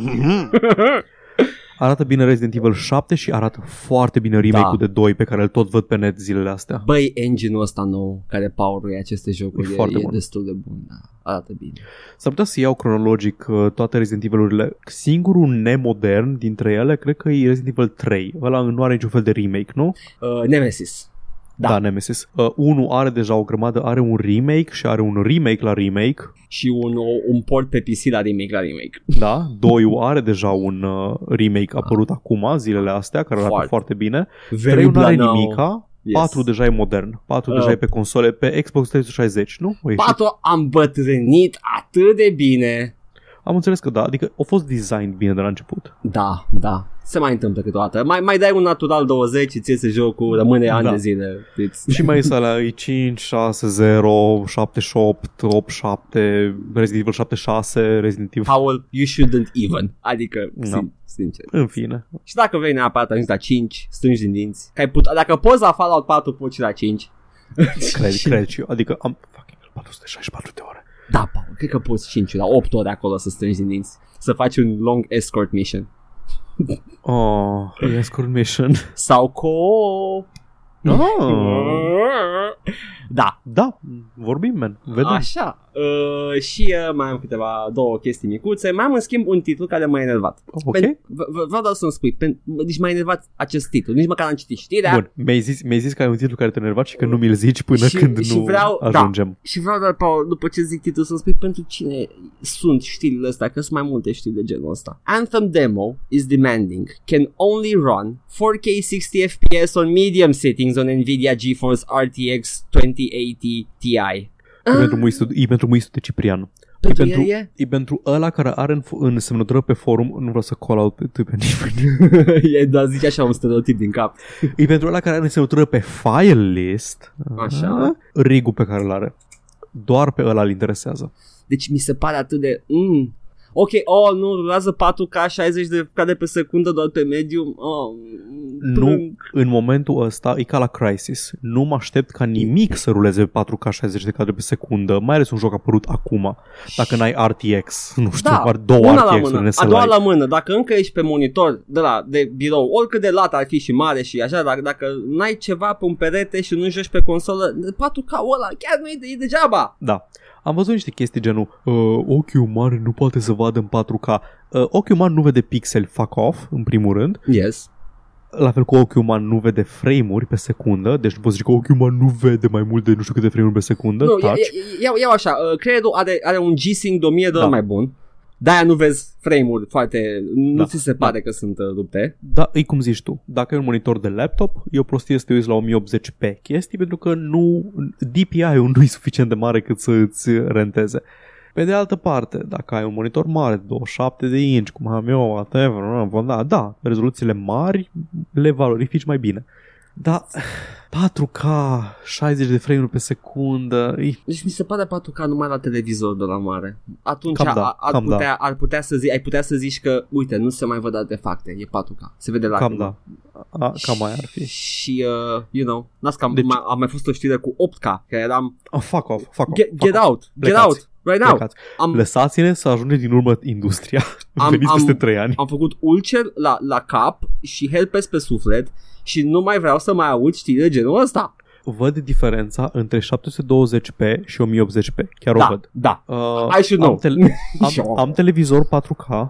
Arată bine Resident Evil 7 și arată foarte bine remake-ul Da. de 2 pe care îl tot văd pe net zilele astea. Băi, engine-ul ăsta nou care power aceste jocuri E e, foarte e bun. destul de bun, da. Arată bine. S-ar putea să iau cronologic uh, toate Resident Evil-urile. Singurul nemodern dintre ele cred că e Resident Evil 3. Ăla nu are niciun fel de remake, nu? Uh, Nemesis. Da, Da. da Nemesis. Uh, unul are deja o grămadă, are un remake și are un remake la remake. Și un, un port pe PC la remake la remake. Da, doiul are deja un uh, remake apărut acum, zilele astea, care arată Foarte. foarte, bine. Very Trei nu are blanau. nimica. Yes. 4 deja e modern. 4 Uh. deja e pe console, pe Xbox 360, nu? O ieșit. 4 am bătrânit atât de bine. Am înțeles că da, adică a fost design bine de la început. Da, da. Se mai întâmplă câteodată. Mai, mai dai un natural 20, îți iese jocul, rămâne ani Da. de zile. It's... Și mai este alea e 5, 6, 0, 7, 8, 8, 7, Resident Evil 7, 6, Resident Evil... Paul, you shouldn't even. Adică, Da. sin- sincer. În fine. Și dacă vrei neapărat ajungi la 5, strângi din dinți. Că ai put- dacă poți la Fallout 4, poți și la 5. Cred, cred și eu. Adică am fucking 464 de ore. Da, Paul, cred că poți 5 la 8 ore acolo să strângi din dinți. Să faci un long escort mission. Oh, e escort mission. Sau co Oh. Da, Da, vorbim, man. Vedem. așa. Uh, și uh, mai am câteva, două chestii micuțe. Mai am în schimb un titlu care m-a enervat. Ok. Pen- v- v- vreau doar să-mi spui, pen- nici m-a enervat acest titlu, nici măcar n-am citit știrea. Bun, mi-ai zis, mi-ai zis că ai un titlu care te-a enervat și că nu mi-l zici până Și- când și nu vreau- da. ajungem. Și vreau doar, Paul, după ce zic titlul, să-mi spui pentru cine sunt știrile astea, că sunt mai multe știri de genul ăsta. Anthem Demo is demanding, can only run 4K 60 FPS on medium settings on NVIDIA GeForce RTX 2080 Ti. E pentru muistul, e pentru muistul de Ciprian. Pentru pentru- el e? E pentru ăla care are în, f- în semnătură pe forum, nu vreau să call out pe, pe nimeni, e, dar zice așa un stereotip din cap. e pentru ăla care are în semnătură pe file list, Așa. rigul pe care îl are. Doar pe ăla îl interesează. Deci mi se pare atât de... Mm. Ok, oh, nu, rulează 4K 60 de cadre pe secundă doar pe medium. Oh, Nu, plâng. în momentul ăsta e ca la Crisis. Nu mă aștept ca nimic să ruleze 4K 60 de cadre pe secundă, mai ales un joc apărut acum. Dacă n-ai RTX, nu știu, Da, ar două una la RTX-uri mână, în a doua SLI. la mână, dacă încă ești pe monitor de la de birou, oricât de lat ar fi și mare și așa, dacă, dacă n-ai ceva pe un perete și nu joci pe consolă, 4K-ul ăla chiar nu e, de, e degeaba. Da. Am văzut niște chestii genul uh, ochiul mare nu poate să vadă în 4K. Uh, ochiul uman nu vede pixeli, fuck off, în primul rând. Yes. La fel cu ochiul uman nu vede frame-uri pe secundă, deci nu poți zice că ochiul uman nu vede mai mult de nu știu câte frame-uri pe secundă. Nu, ia, touch. ia, iau, iau așa, uh, creierul are, are un G-Sync de 1000 de ori Da. mai bun. De-aia nu vezi frame-uri foarte... Nu Da, ți se pare că sunt uh, rupte. Da, e cum zici tu. Dacă ai un monitor de laptop, e o prostie să te uiți la 1080p chestii pentru că nu DPI-ul nu e suficient de mare cât să îți renteze. Pe de altă parte, dacă ai un monitor mare, 27 de inch, cum am eu, whatever, da, da, rezoluțiile mari le valorifici mai bine. Da, 4K, 60 de frame pe secundă, e Deci mi se pare 4K numai la televizor de la mare. Atunci Cam da, a- ar, cam putea, ar putea să zi, ai putea să zici că, uite, nu se mai văd artefacte, e 4K. Se vede la cam da. A, cam mai ar fi. Și, uh, you know, n-ați cam, Deci- deci, a mai fost o știre cu 8K, că eram, Oh, fuck off, fuck off. get, fuck get off. out, get Plecați. out, right now. Plecați. Am, Lăsați-ne să ajungem din urmă industria. Am- Veniți am- peste 3 ani. am făcut ulcer la, la cap și herpes pe suflet și nu mai vreau să mai aud știri de genul ăsta. Văd diferența între 720p și 1080p. Chiar o Da, văd. da. Uh, Și should am, know. tele- Și eu. am, am televizor 4K.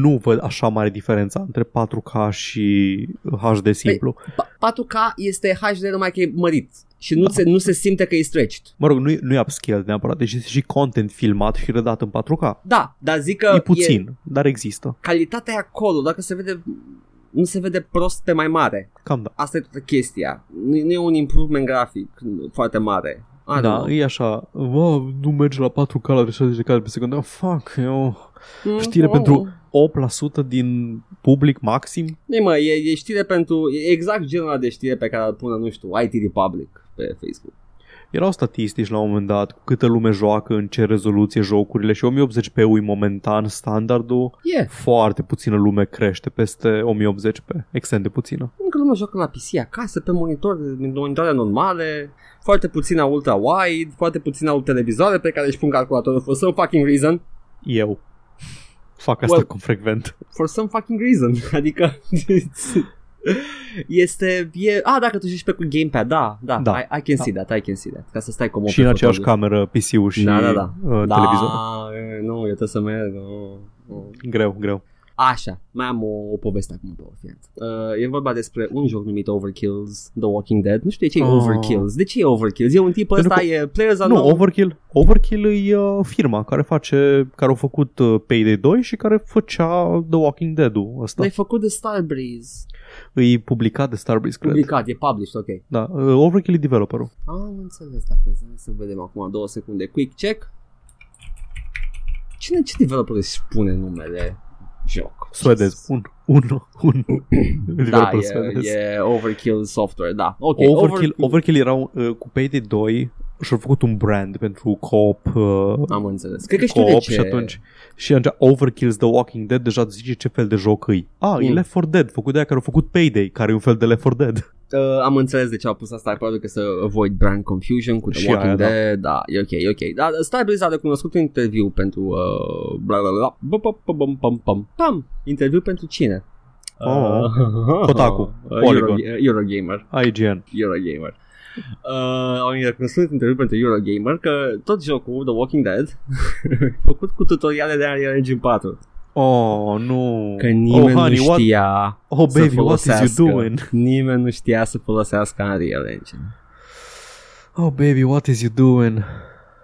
Nu văd așa mare diferența între 4K și HD simplu. Pa- 4K este HD numai că e mărit și nu, Da. se, nu se simte că e stretched. Mă rog, nu e, nu e upscale neapărat, deci este și content filmat și redat în 4K. Da, dar zic că E puțin, dar există. calitatea e acolo, dacă se vede nu se vede prost pe mai mare. Cam da. Asta e toată chestia. Nu, nu e un improvement grafic foarte mare. I don't Da, know. e așa, bă, nu merge la 4K la 60 de cadre pe secundă. Oh, fuck, eu... știre Mm, pentru 8% din public maxim. Nu mă, e, e știre pentru, e exact genul ăla de știre pe care îl pune, nu știu, IT Republic pe Facebook. Erau statistici la un moment dat cu câtă lume joacă, în ce rezoluție jocurile și 1080p-ul e momentan standardul. E, Foarte puțină lume crește peste 1080p, extrem de puțină. încă lumea joacă la PC acasă, pe monitor, monitoare normale, foarte puțină ultra-wide, foarte puțină televizoare pe care își pun calculatorul for some fucking reason. Eu fac asta Well- cu frecvent. For some fucking reason. Adică este, e, a, dacă tu joci pe cu gamepad, da, da, Da. I, I can see that, I can see that, ca să stai comod și în pe aceeași fotoliu. cameră PC-ul și Da, da, da. Uh, Da, televizor. e, nu, eu trebuie să merg. nu, nu. Greu, greu. Așa, mai am o, o poveste acum pe Orpheant. Uh, e vorba despre un joc numit Overkills, The Walking Dead. Nu știu de ce e Oh. Overkills. De ce e Overkills? E un tip Pentru ăsta, că- e Players Nu, Unknown. Overkill, Overkill e uh, firma care face, care au făcut uh, Payday 2 și care făcea The Walking Dead-ul ăsta. L-ai făcut de Starbreeze. E publicat de Starbreeze, cred. Publicat, e published, ok. Da, uh, Overkill e developerul. Am înțeles, dacă să vedem acum două secunde. Quick check. Cine, ce developer își spune numele joc? Suedez. Un, un, un Da, developer e, suedez. e Overkill Software, da. Ok, Overkill, Overkill erau uh, cu Payday 2 și-au făcut un brand pentru co-op, uh, Am înțeles. Cred că știu de co-op ce. și atunci și atunci Overkill's The Walking Dead deja îți zice ce fel de joc e. Ah, e Mm. Left 4 Dead, făcut de aia care au făcut Payday, care e un fel de Left 4 Dead. Uh, am înțeles de ce au pus asta, probabil că să avoid brand confusion cu The Și Walking aia, da. Dead, da. e ok, e ok. Dar Starbreeze a recunoscut un interviu pentru uh, bla bla bla, bum, bum, bum, bum, pam, pam, pam. Interviu pentru cine? Oh. Uh, Kotaku, uh, Polygon. Euro, Eurogamer. IGN. Eurogamer. Uh, au recunoscut interviu pentru Eurogamer că tot jocul The Walking Dead făcut cu tutoriale de Unreal Engine 4 Oh, nu. că nimeni oh, honey, nu what, știa oh, să baby, what is folosească. you doing? Nimeni nu știa să folosească Unreal Engine. Oh, baby, what is you doing?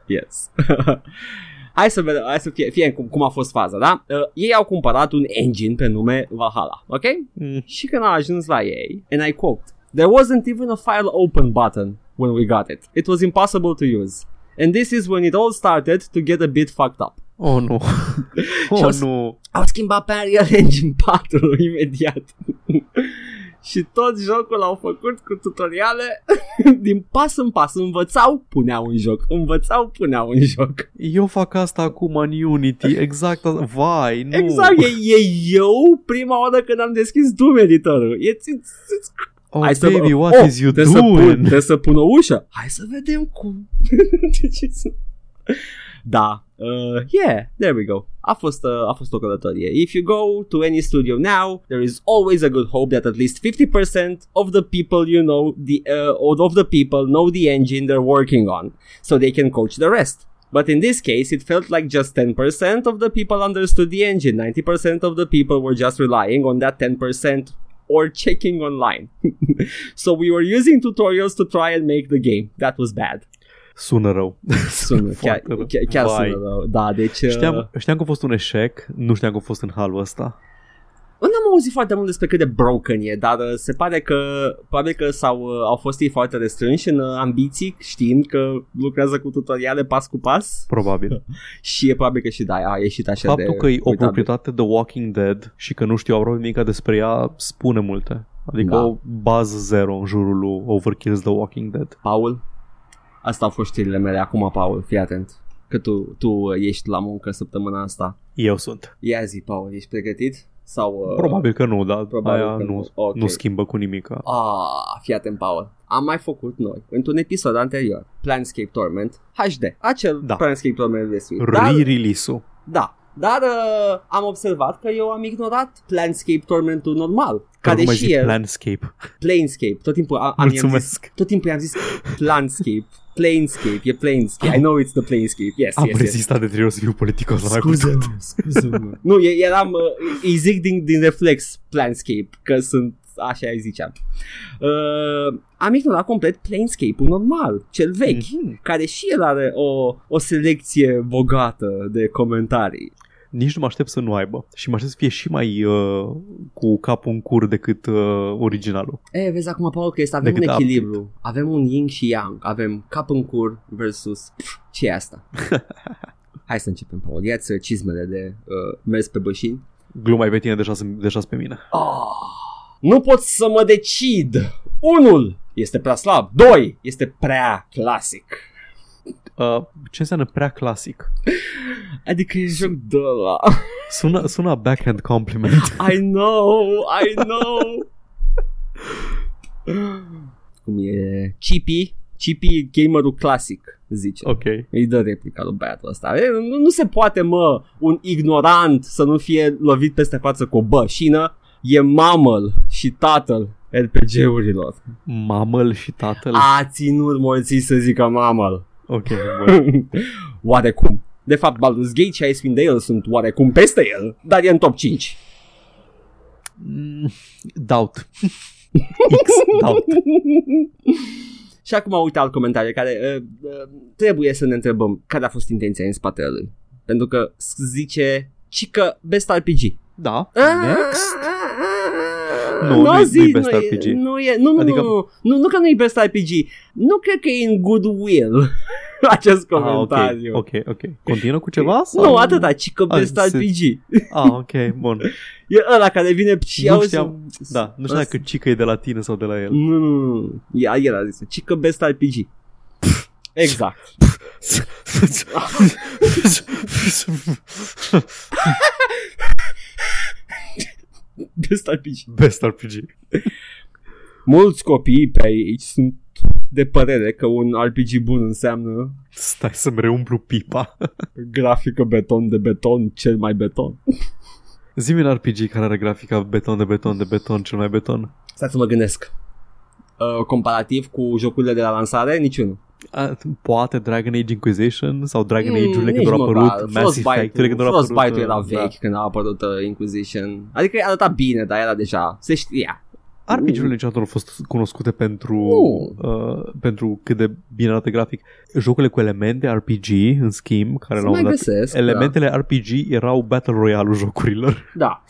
Yes. hai să vedem, hai să fie, fie cum, cum a fost faza, da? Uh, ei au cumpărat un engine pe nume Valhalla, ok? Mm. Și când a ajuns la ei, and I quote, There wasn't even a file open button when we got it. It was impossible to use. And this is when it all started to get a bit fucked up. Oh, nu. Și-au oh, s- nu. Au schimbat pe Unreal Engine 4 imediat. și tot jocul l-au făcut cu tutoriale din pas în pas. Învățau, puneau în joc. Învățau, puneau în joc. Eu fac asta acum în Unity. Exact. asta- Vai, nu. Exact, e, e eu prima oară când am deschis Doom Editor-ul. It's, it's, it's Oh, Hai să- baby, what oh, is you trebuie Să pun, doing? trebuie să pun o ușă. Hai să vedem cum. Ce să- da. Uh, yeah, there we go. A fost, uh, a fost o călătorie. If you go to any studio now, there is always a good hope that at least 50% of the people you know, the uh, of the people know the engine they're working on, so they can coach the rest. But in this case, it felt like just 10% of the people understood the engine. 90% of the people were just relying on that 10% or checking online. so we were using tutorials to try and make the game. That was bad. Sună rău. Sună, chiar, Foarte rău. chiar, chiar Vai. sună rău. Da, deci... uh, Știam, știam că a fost un eșec, nu știam că a fost în halul ăsta. Nu am auzit foarte mult despre cât de broken e, dar uh, se pare că probabil că s-au, uh, au fost ei foarte restrânși în uh, ambiții, știind că lucrează cu tutoriale pas cu pas Probabil. și e probabil că și da, a ieșit așa de Faptul că e o uitabil. proprietate The Walking Dead și că nu știu aproape nimic despre ea spune multe. Adică Da. o bază zero în jurul lui Overkill's The Walking Dead. Paul, asta au fost știrile mele. Acum, Paul, fii atent. Că tu, tu uh, ești la muncă săptămâna asta. Eu sunt. Ia zi, Paul, ești pregătit? Sau, uh, Probabil că nu, dar probabil aia că nu, nu. Ok. nu schimbă cu nimic. Ah, fii atent, Paul. Am mai făcut noi, într-un episod anterior, Planescape Torment HD, acel Da. Planescape Torment de Switch. Dar, Re-release-ul. da, dar uh, am observat că eu am ignorat Planescape Tormentul normal, care Care mai și zic el, Planescape. Planescape, tot timpul am, am i-am zis, Mulțumesc. tot timpul i-am zis Planescape, Planescape, e Planescape, I know it's the Planescape, yes, Am yes, yes. rezistat de trei ori să fiu politicos la mai cu Scuze-mă, tot. scuze-mă. nu, e- eram, uh, îi zic din, din reflex Planescape, că sunt, așa îi ziceam. Uh, am ignorat complet Planescape-ul normal, cel vechi, Mhm. care și el are o, o selecție bogată de comentarii. Nici nu mă aștept să nu aibă. Și mă aștept să fie și mai uh, cu capul în cur decât uh, originalul. E, vezi acum, Paul, că este, avem Decât un echilibru. Avem un yin și yang. Avem cap în cur versus... Pf, ce e asta? Hai să începem, Paul. Ia-ți cizmele de uh, mers pe bășini. Gluma e pe tine, deja, deja pe mine. Oh, nu pot să mă decid. Unul este prea slab. Doi este prea clasic. Uh, ce înseamnă prea clasic? Adică e joc de ăla. Sună, sună a backhand compliment. I know, I know. Cum e? Chippy, Chippy gamerul clasic, zice. ok. Îi dă replica lui băiatul ăsta. E, nu, nu se poate, mă, un ignorant să nu fie lovit peste față cu o bășină. E mamăl și tatăl RPG-urilor. Mamăl și tatăl. A ținut morții să zică mamăl. Ok, bun. oarecum. De fapt, Baldur's Gate și Icewind Dale sunt oarecum peste el, dar e în top 5. Mm, doubt. X, doubt. și acum uite alt comentariu care uh, uh, trebuie să ne întrebăm care a fost intenția în spatele lui. Pentru că zice Cică Best RPG. Da, Ah, next. Nu, Nu, nu-i- zi, nu-i best nu, RPG. E, nu, e, nu, nu, Adică- nu, nu, nu că nu e best RPG. Nu cred că e în goodwill acest Ah, comentariu. ok, ok, ok. Continuă cu ceva? Sau? Nu, atâta, ci că Ah, best se- RPG. Ah, ok, bun. E ăla care vine și Nu auzi- știam, da, nu știu dacă Cică e de la tine sau de la el. Nu, nu, nu. Ea, el a zis, ci că best RPG. Exact. Best RPG. Best RPG. Mulți copii pe aici sunt de părere că un RPG bun înseamnă Stai să-mi reumplu pipa. grafică beton de beton, cel mai beton. Zi-mi un RPG care are grafica beton de beton de beton, cel mai beton. Stai să mă gândesc. Uh, comparativ cu jocurile de la lansare, niciunul. A, poate Dragon Age Inquisition sau Dragon Mm, Age-urile nici când au măcar. apărut, Mass Effect-urile când au apărut. Frostbite-ul era uh, vechi când a apărut uh, Inquisition. Adică arăta bine, dar era deja, se știa. Da. RPG-urile niciodată nu au fost cunoscute pentru, Nu. uh, pentru cât de bine arată grafic. Jocurile cu elemente RPG, în schimb, care Se la un mai moment dat, găsesc. elementele RPG erau Battle Royale-ul jocurilor. Da. da.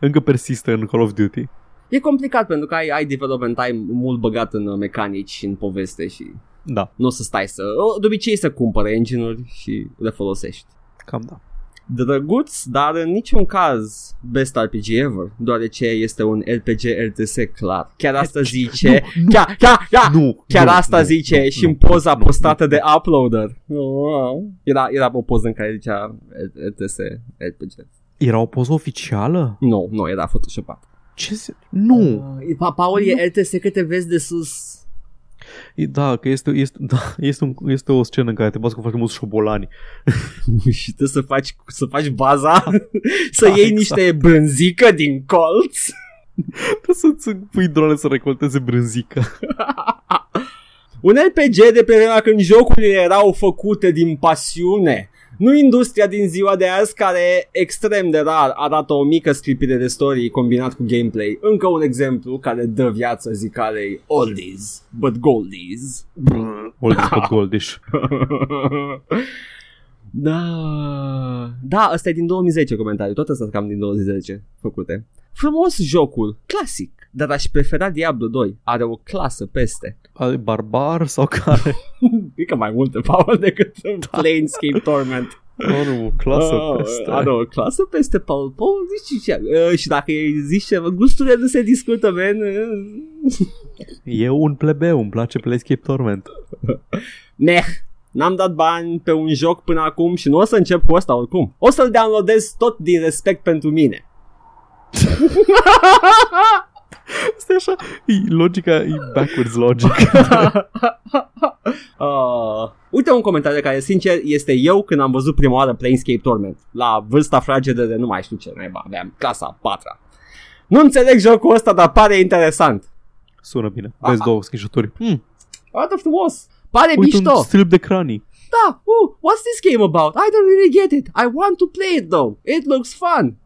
Încă persistă în Call of Duty. E complicat pentru că ai, ai development time mult băgat în uh, mecanici și în poveste și Da, Nu o să stai să... De obicei să cumpără engine-uri și le folosești. cam da. Drăguț, dar în niciun caz best RPG ever, deoarece este un RPG RTS clar. Chiar asta zice... Nu, nu, chiar, chiar, chiar, nu, chiar nu, asta nu, zice nu, și nu, în poza nu, postată de uploader. Wow. Era, era o poză în care zicea RTS RPG. Era o poză oficială? Nu, nu, era photoshopat. Ce se... Nu! Uh, Pa- Paul, e RTS că te vezi de sus. E- Da, că este, este, da, este, un, este o scenă în care te bați cu foarte mulți șobolani. și tu să faci, să faci baza, să Da, iei exact. niște brânzică din colț. Trebuie să-ți pui drone să recolteze brânzică. Un RPG de pe vremea când jocurile erau făcute din pasiune. Nu industria din ziua de azi care extrem de rar arată o mică scripire de story combinat cu gameplay. Încă un exemplu care dă viață zicalei oldies, but goldies. Oldies but goldish. da, da, ăsta e din 2010 comentariu, tot ăsta cam din 2010 făcute. Frumos jocul, clasic, dar aș prefera Diablo 2, are o clasă peste. Ale barbar sau care? Cred că mai multe Paul decât în Planescape Torment. Oh, nu, clasă Ah, peste. A, nu, clasă peste Paul. Paul zici ce. Uh, și dacă îi zici ceva, gusturile nu se discută, man. Uh. E un plebeu, îmi place Playscape Torment. Meh. N-am dat bani pe un joc până acum și nu o să încep cu asta oricum. O să-l downloadez tot din respect pentru mine. Asta e așa, e logica, e backwards logic. uh, uite un comentariu care, sincer, este eu când am văzut prima oară Planescape Torment. La vârsta fragedă de nu mai știu ce naiba aveam, clasa a patra. Nu înțeleg jocul ăsta, dar pare interesant. Sună bine. Vezi două screenshot-uri. Hmm, Arată frumos. Pare uite mișto. un strip de cranii. Da, uh, what's this game about? I don't really get it. I want to play it though. It looks fun.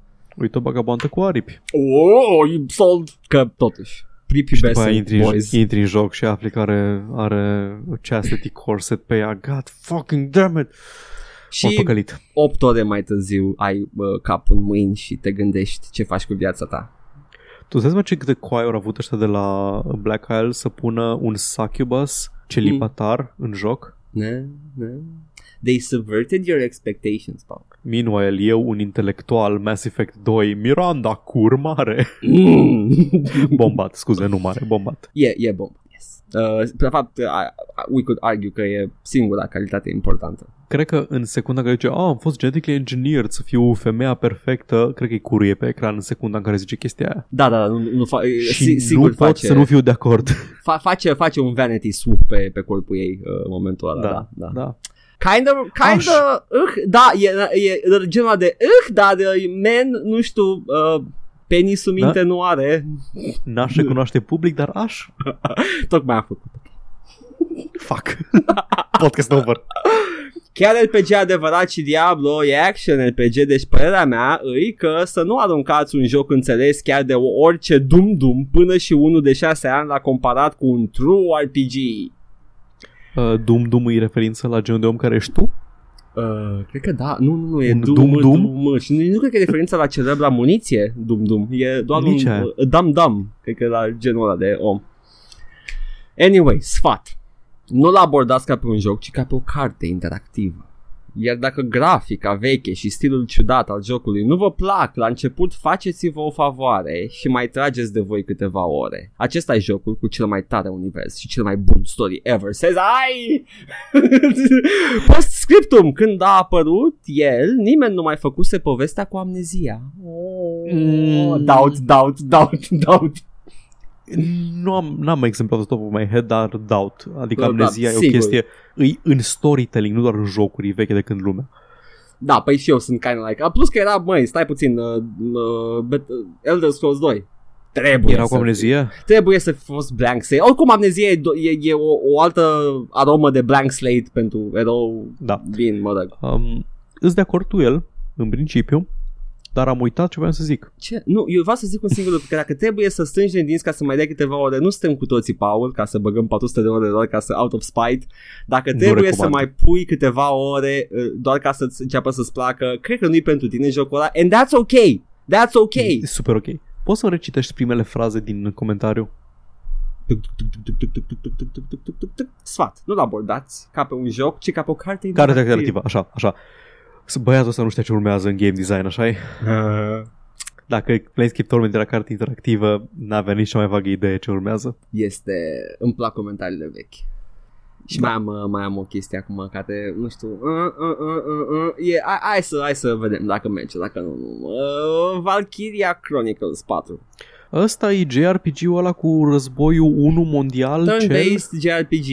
Uite o bagabantă cu aripi. Oh, you sold. Că totuși, Și prepubescent după aia intri, boys. intri în joc și afli că are, are chastity corset pe ea. God fucking damn it. M-a Și păcălit. 8 ore mai târziu ai uh, capul în mâini și te gândești ce faci cu viața ta. Tu îți ce câte coai au avut ăștia de la Black Isle să pună un succubus celibatar în joc? Ne? Ne? They subverted your expectations, Paul. Meanwhile, eu, un intelectual Mass Effect 2, Miranda, cur mare. Mm. Bombat, scuze, nu mare, bombat. e, e bun. Yes. Uh, de fapt, uh, we could argue că e singura calitate importantă. Cred că în secunda în care zice, ah, am fost genetically engineered să fiu femeia perfectă, cred că îi curuie pe ecran în secunda în care zice chestia aia. Da, da, da, nu, nu fa- Și si- sigur nu pot face, să nu fiu de acord. fa- face, face un vanity swoop pe, pe corpul ei uh, în momentul ăla. Da, da. da. da. Kind of, kind of, uh, da, e, e genul de, uh, dar, uh, man, nu știu, uh, penisul minte Da? nu are, N-aș recunoaște public, dar aș. tocmai am făcut. Fuck. Podcast over. Chiar RPG adevărat și Diablo e action RPG, deci părerea mea îi că să nu aruncați un joc înțeles chiar de orice dum-dum până și unul de 6 ani la comparat cu un true RPG. Uh, Doom Doom e referință la genul de om care ești tu? Uh, cred că da, nu, nu, nu, e Un Doom, Doom Doom, Doom? Doom, și nu, nu cred că e referința la celebra muniție Doom Doom, e doar Nici un aia. uh, Dum Dum, cred că e la genul ăla de om. Anyway, sfat. Nu-l abordați ca pe un joc, ci ca pe o carte interactivă. Iar dacă grafica veche și stilul ciudat al jocului nu vă plac, la început faceți-vă o favoare și mai trageți de voi câteva ore. Acesta e jocul cu cel mai tare univers și cel mai bun story ever. Says I! Postscriptum, când a apărut el, nimeni nu mai făcuse povestea cu amnezia. Oh, Mm. Doubt, doubt, doubt, doubt. Nu am, n-am exemplu de top of my head, dar doubt. Adică Da, amnezia e o sigur. chestie, îi în storytelling, nu doar în jocuri veche de când lumea. Da, păi și eu sunt kind of like... A, plus că era, măi, stai puțin, uh, uh, Bet- uh, Elder Scrolls 2. Trebuie Era cu să amnezie? Trebuie să fi fost blank slate. Oricum amnezia e, do- e, e o, o altă aromă de blank slate pentru erou Da. Bine, mă rog. Um, îs de acord cu el, în principiu, dar am uitat ce vreau să zic. Ce? Nu, eu vreau să zic un singur lucru, că dacă trebuie să strângi din dinți ca să mai dai câteva ore, nu suntem cu toții Paul, ca să băgăm 400 de ore doar ca să out of spite. Dacă nu trebuie recomand. să mai pui câteva ore uh, doar ca să înceapă să-ți placă, cred că nu-i pentru tine jocul ăla and that's ok. That's ok. E super ok. Poți să-mi recitești primele fraze din comentariu? Sfat, nu-l abordați ca pe un joc, ci ca pe o carte interactivă. Carte interactivă, așa, așa. S- Băiatul ăsta nu știa ce urmează în game design, așa Uh, Dacă Planescape Torment era carte interactivă, n-avea nici cea mai vagă idee ce urmează. Este, îmi plac comentariile vechi. Și mai am, uh, mai am o chestie acum care, nu știu, uh, uh, uh, uh, uh, e, hai, hai, să, hai să vedem dacă merge, dacă nu. nu. Uh, Valkyria Chronicles 4. Ăsta e JRPG-ul ăla cu războiul 1 mondial cel Turn-based JRPG.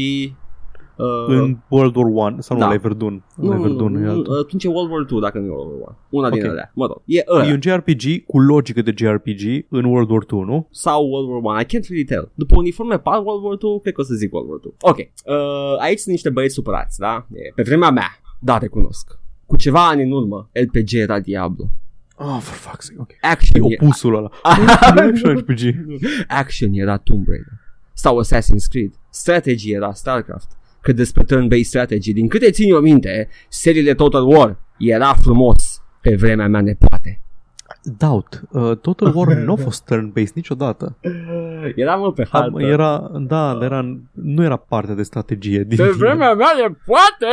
Uh, în World War 1 sau nu, Da. la Everdun. nu, La nu, Everdun nu, e nu, altul. atunci e World War 2 dacă nu e World War 1. Una din Ok. alea. Mă rog, e E ăla. un JRPG cu logică de JRPG în World War 2, nu? sau World War 1, I can't really tell. După uniforme par World War 2, cred că o să zic World War 2. Ok, uh, aici sunt niște băieți supărați, da? E, pe vremea mea, da, recunosc. Cu ceva ani în urmă, LPG era Diablo. Oh, for fuck's sake, ok. Action, E e, opusul ăla. Nu e action RPG. action era Tomb Raider. Sau Assassin's Creed. Strategy era StarCraft. Cât despre turn-based strategy, din câte țin eu minte, seriile Total War era frumos pe vremea mea nepoate. Doubt. Uh, Total War nu a fost turn-based niciodată. Era mă pe Am, hartă. era, da, dar era, nu era parte de strategie. Din Pe vremea mea nepoate,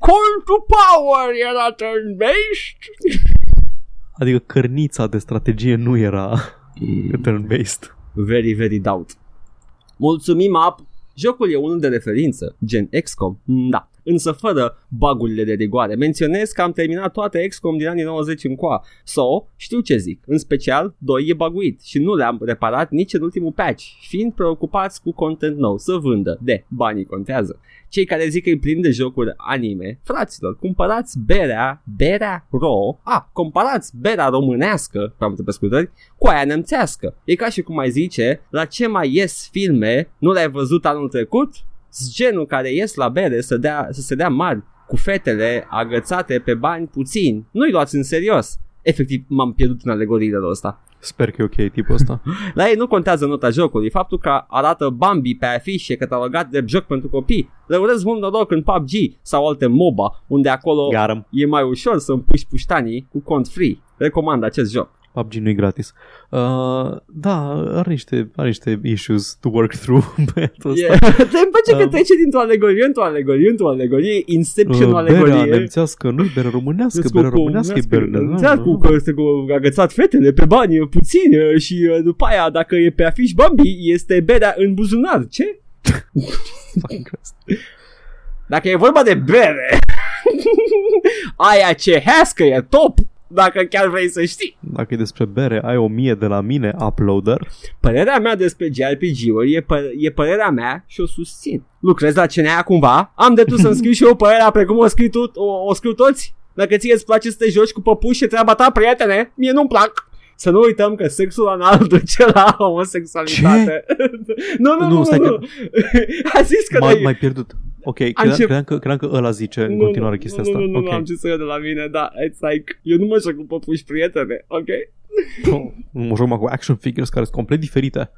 Call to Power era turn-based. Adică cărnița de strategie nu era turn-based. Very, very doubt. Mulțumim, Up. Jocul e unul de referință, gen XCOM, da, însă fără bagurile de rigoare. Menționez că am terminat toate XCOM din anii 90 încoa, so, știu ce zic, în special 2 e baguit și nu le-am reparat nici în ultimul patch, fiind preocupați cu content nou să vândă, de, banii contează. Cei care zic că e plin de jocuri anime, fraților, cumpărați berea, berea ro, a, comparați berea românească, prea multe pescutări, cu aia nemțească. E ca și cum ai zice, la ce mai ies filme, nu le-ai văzut anul trecut? S genul care ies la bere să, dea, să se dea mari cu fetele agățate pe bani puțini. Nu-i luați în serios. Efectiv, m-am pierdut în alegoriile ăsta. Sper că e ok tipul ăsta. La ei nu contează nota jocului, faptul că arată Bambi pe afiș e catalogat de joc pentru copii. Le urez mult noroc în PUBG sau alte MOBA, unde acolo Garam. e mai ușor să împuși puștanii cu cont free. Recomand acest joc. PUBG nu e gratis. Uh, da, are niște, are niște issues to work through băiatul ăsta. Yeah. Te îmi place că Um, trece dintr-o alegorie într-o alegorie într-o alegorie, Inception o Uh, berea alegorie. nemțească, nu berea românească, Cu- berea cu- românească e cu- berea Exact, cu că este cu agățat fetele pe bani puțini uh, și uh, după aia dacă e pe afiș Bambi este berea în buzunar. Ce? Dacă e vorba de bere, aia cehească e top, dacă chiar vrei să știi. Dacă e despre bere, ai o mie de la mine, uploader. Părerea mea despre JRPG-uri e, pă- e părerea mea și o susțin. Lucrezi la CNA cumva? Am de tu să-mi scriu și eu părerea precum o scriu, tu, o, o scriu toți? Dacă ție îți place să te joci cu păpuși și treaba ta, prietene, mie nu-mi plac. Să nu uităm că sexul anal duce la homosexualitate. nu, nu, Nu, nu, stai nu, că- nu. A zis că M-a noi... mai pierdut. Ok, credeam, încep- credeam, că, credeam că ăla zice în Nu, continuare nu, chestia nu, asta. Nu, nu, nu, ok. am ce să iau de la mine, da, it's like, eu nu mă joc cu păpuși prietene, ok? Nu mă joc mai cu action figures care sunt complet diferite.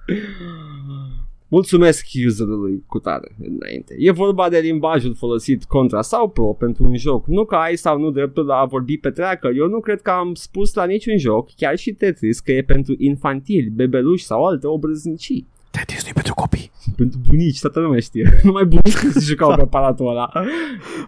Mulțumesc userului cu tare înainte. E vorba de limbajul folosit contra sau pro pentru un joc. Nu că ai sau nu dreptul la a vorbi pe treacă. Eu nu cred că am spus la niciun joc, chiar și Tetris, că e pentru infantili, bebeluși sau alte obrăznicii. Tetris nu pentru copii. Pentru bunici, toată lumea știe. Numai bunici se jucau pe aparatul ăla.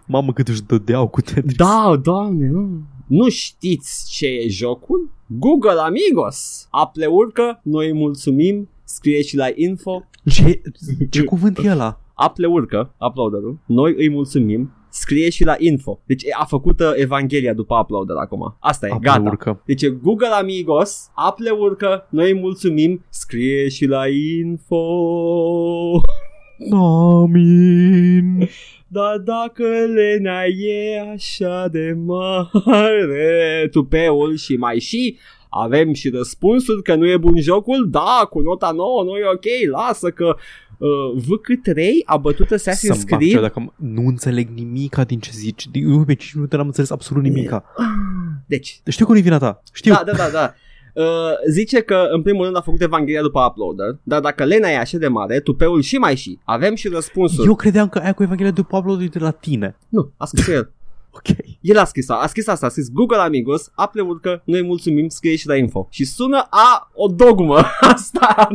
Mamă cât își dădeau cu Tetris. Da, doamne, nu. Nu știți ce e jocul? Google Amigos! Aple urcă, noi îi mulțumim, scrie și la info, Ce, ce cuvânt e ăla? Aple urcă, uploaderul, noi îi mulțumim, scrie și la info. Deci a făcut uh, Evanghelia după uploader acum. Asta e, Aple gata. urcă. Deci e Google Amigos, Aple urcă, noi îi mulțumim, scrie și la info. Amin. Dar dacă lenea e așa de mare, tupeul și mai și, avem și răspunsul că nu e bun jocul, da, cu nota 9 nu e ok, lasă că uh, VK3 a bătut Assassin's Să-mi bag Creed. eu dacă am- nu înțeleg nimica din ce zici. Eu pe 5 minute n-am înțeles absolut nimica. Deci, Știu că nu-i vina ta. Știu. da, da, da, da. Uh, zice că în primul rând a făcut Evanghelia după uploader, dar dacă lena e așa de mare, tupeul și mai și. Avem și răspunsul. Eu credeam că aia cu Evanghelia după upload e de la tine. Nu, a scris el. Ok. El a scris, a scris asta, a scris Google Amigos, Apple urcă, noi mulțumim, scrie și la info. Și sună a o dogmă asta.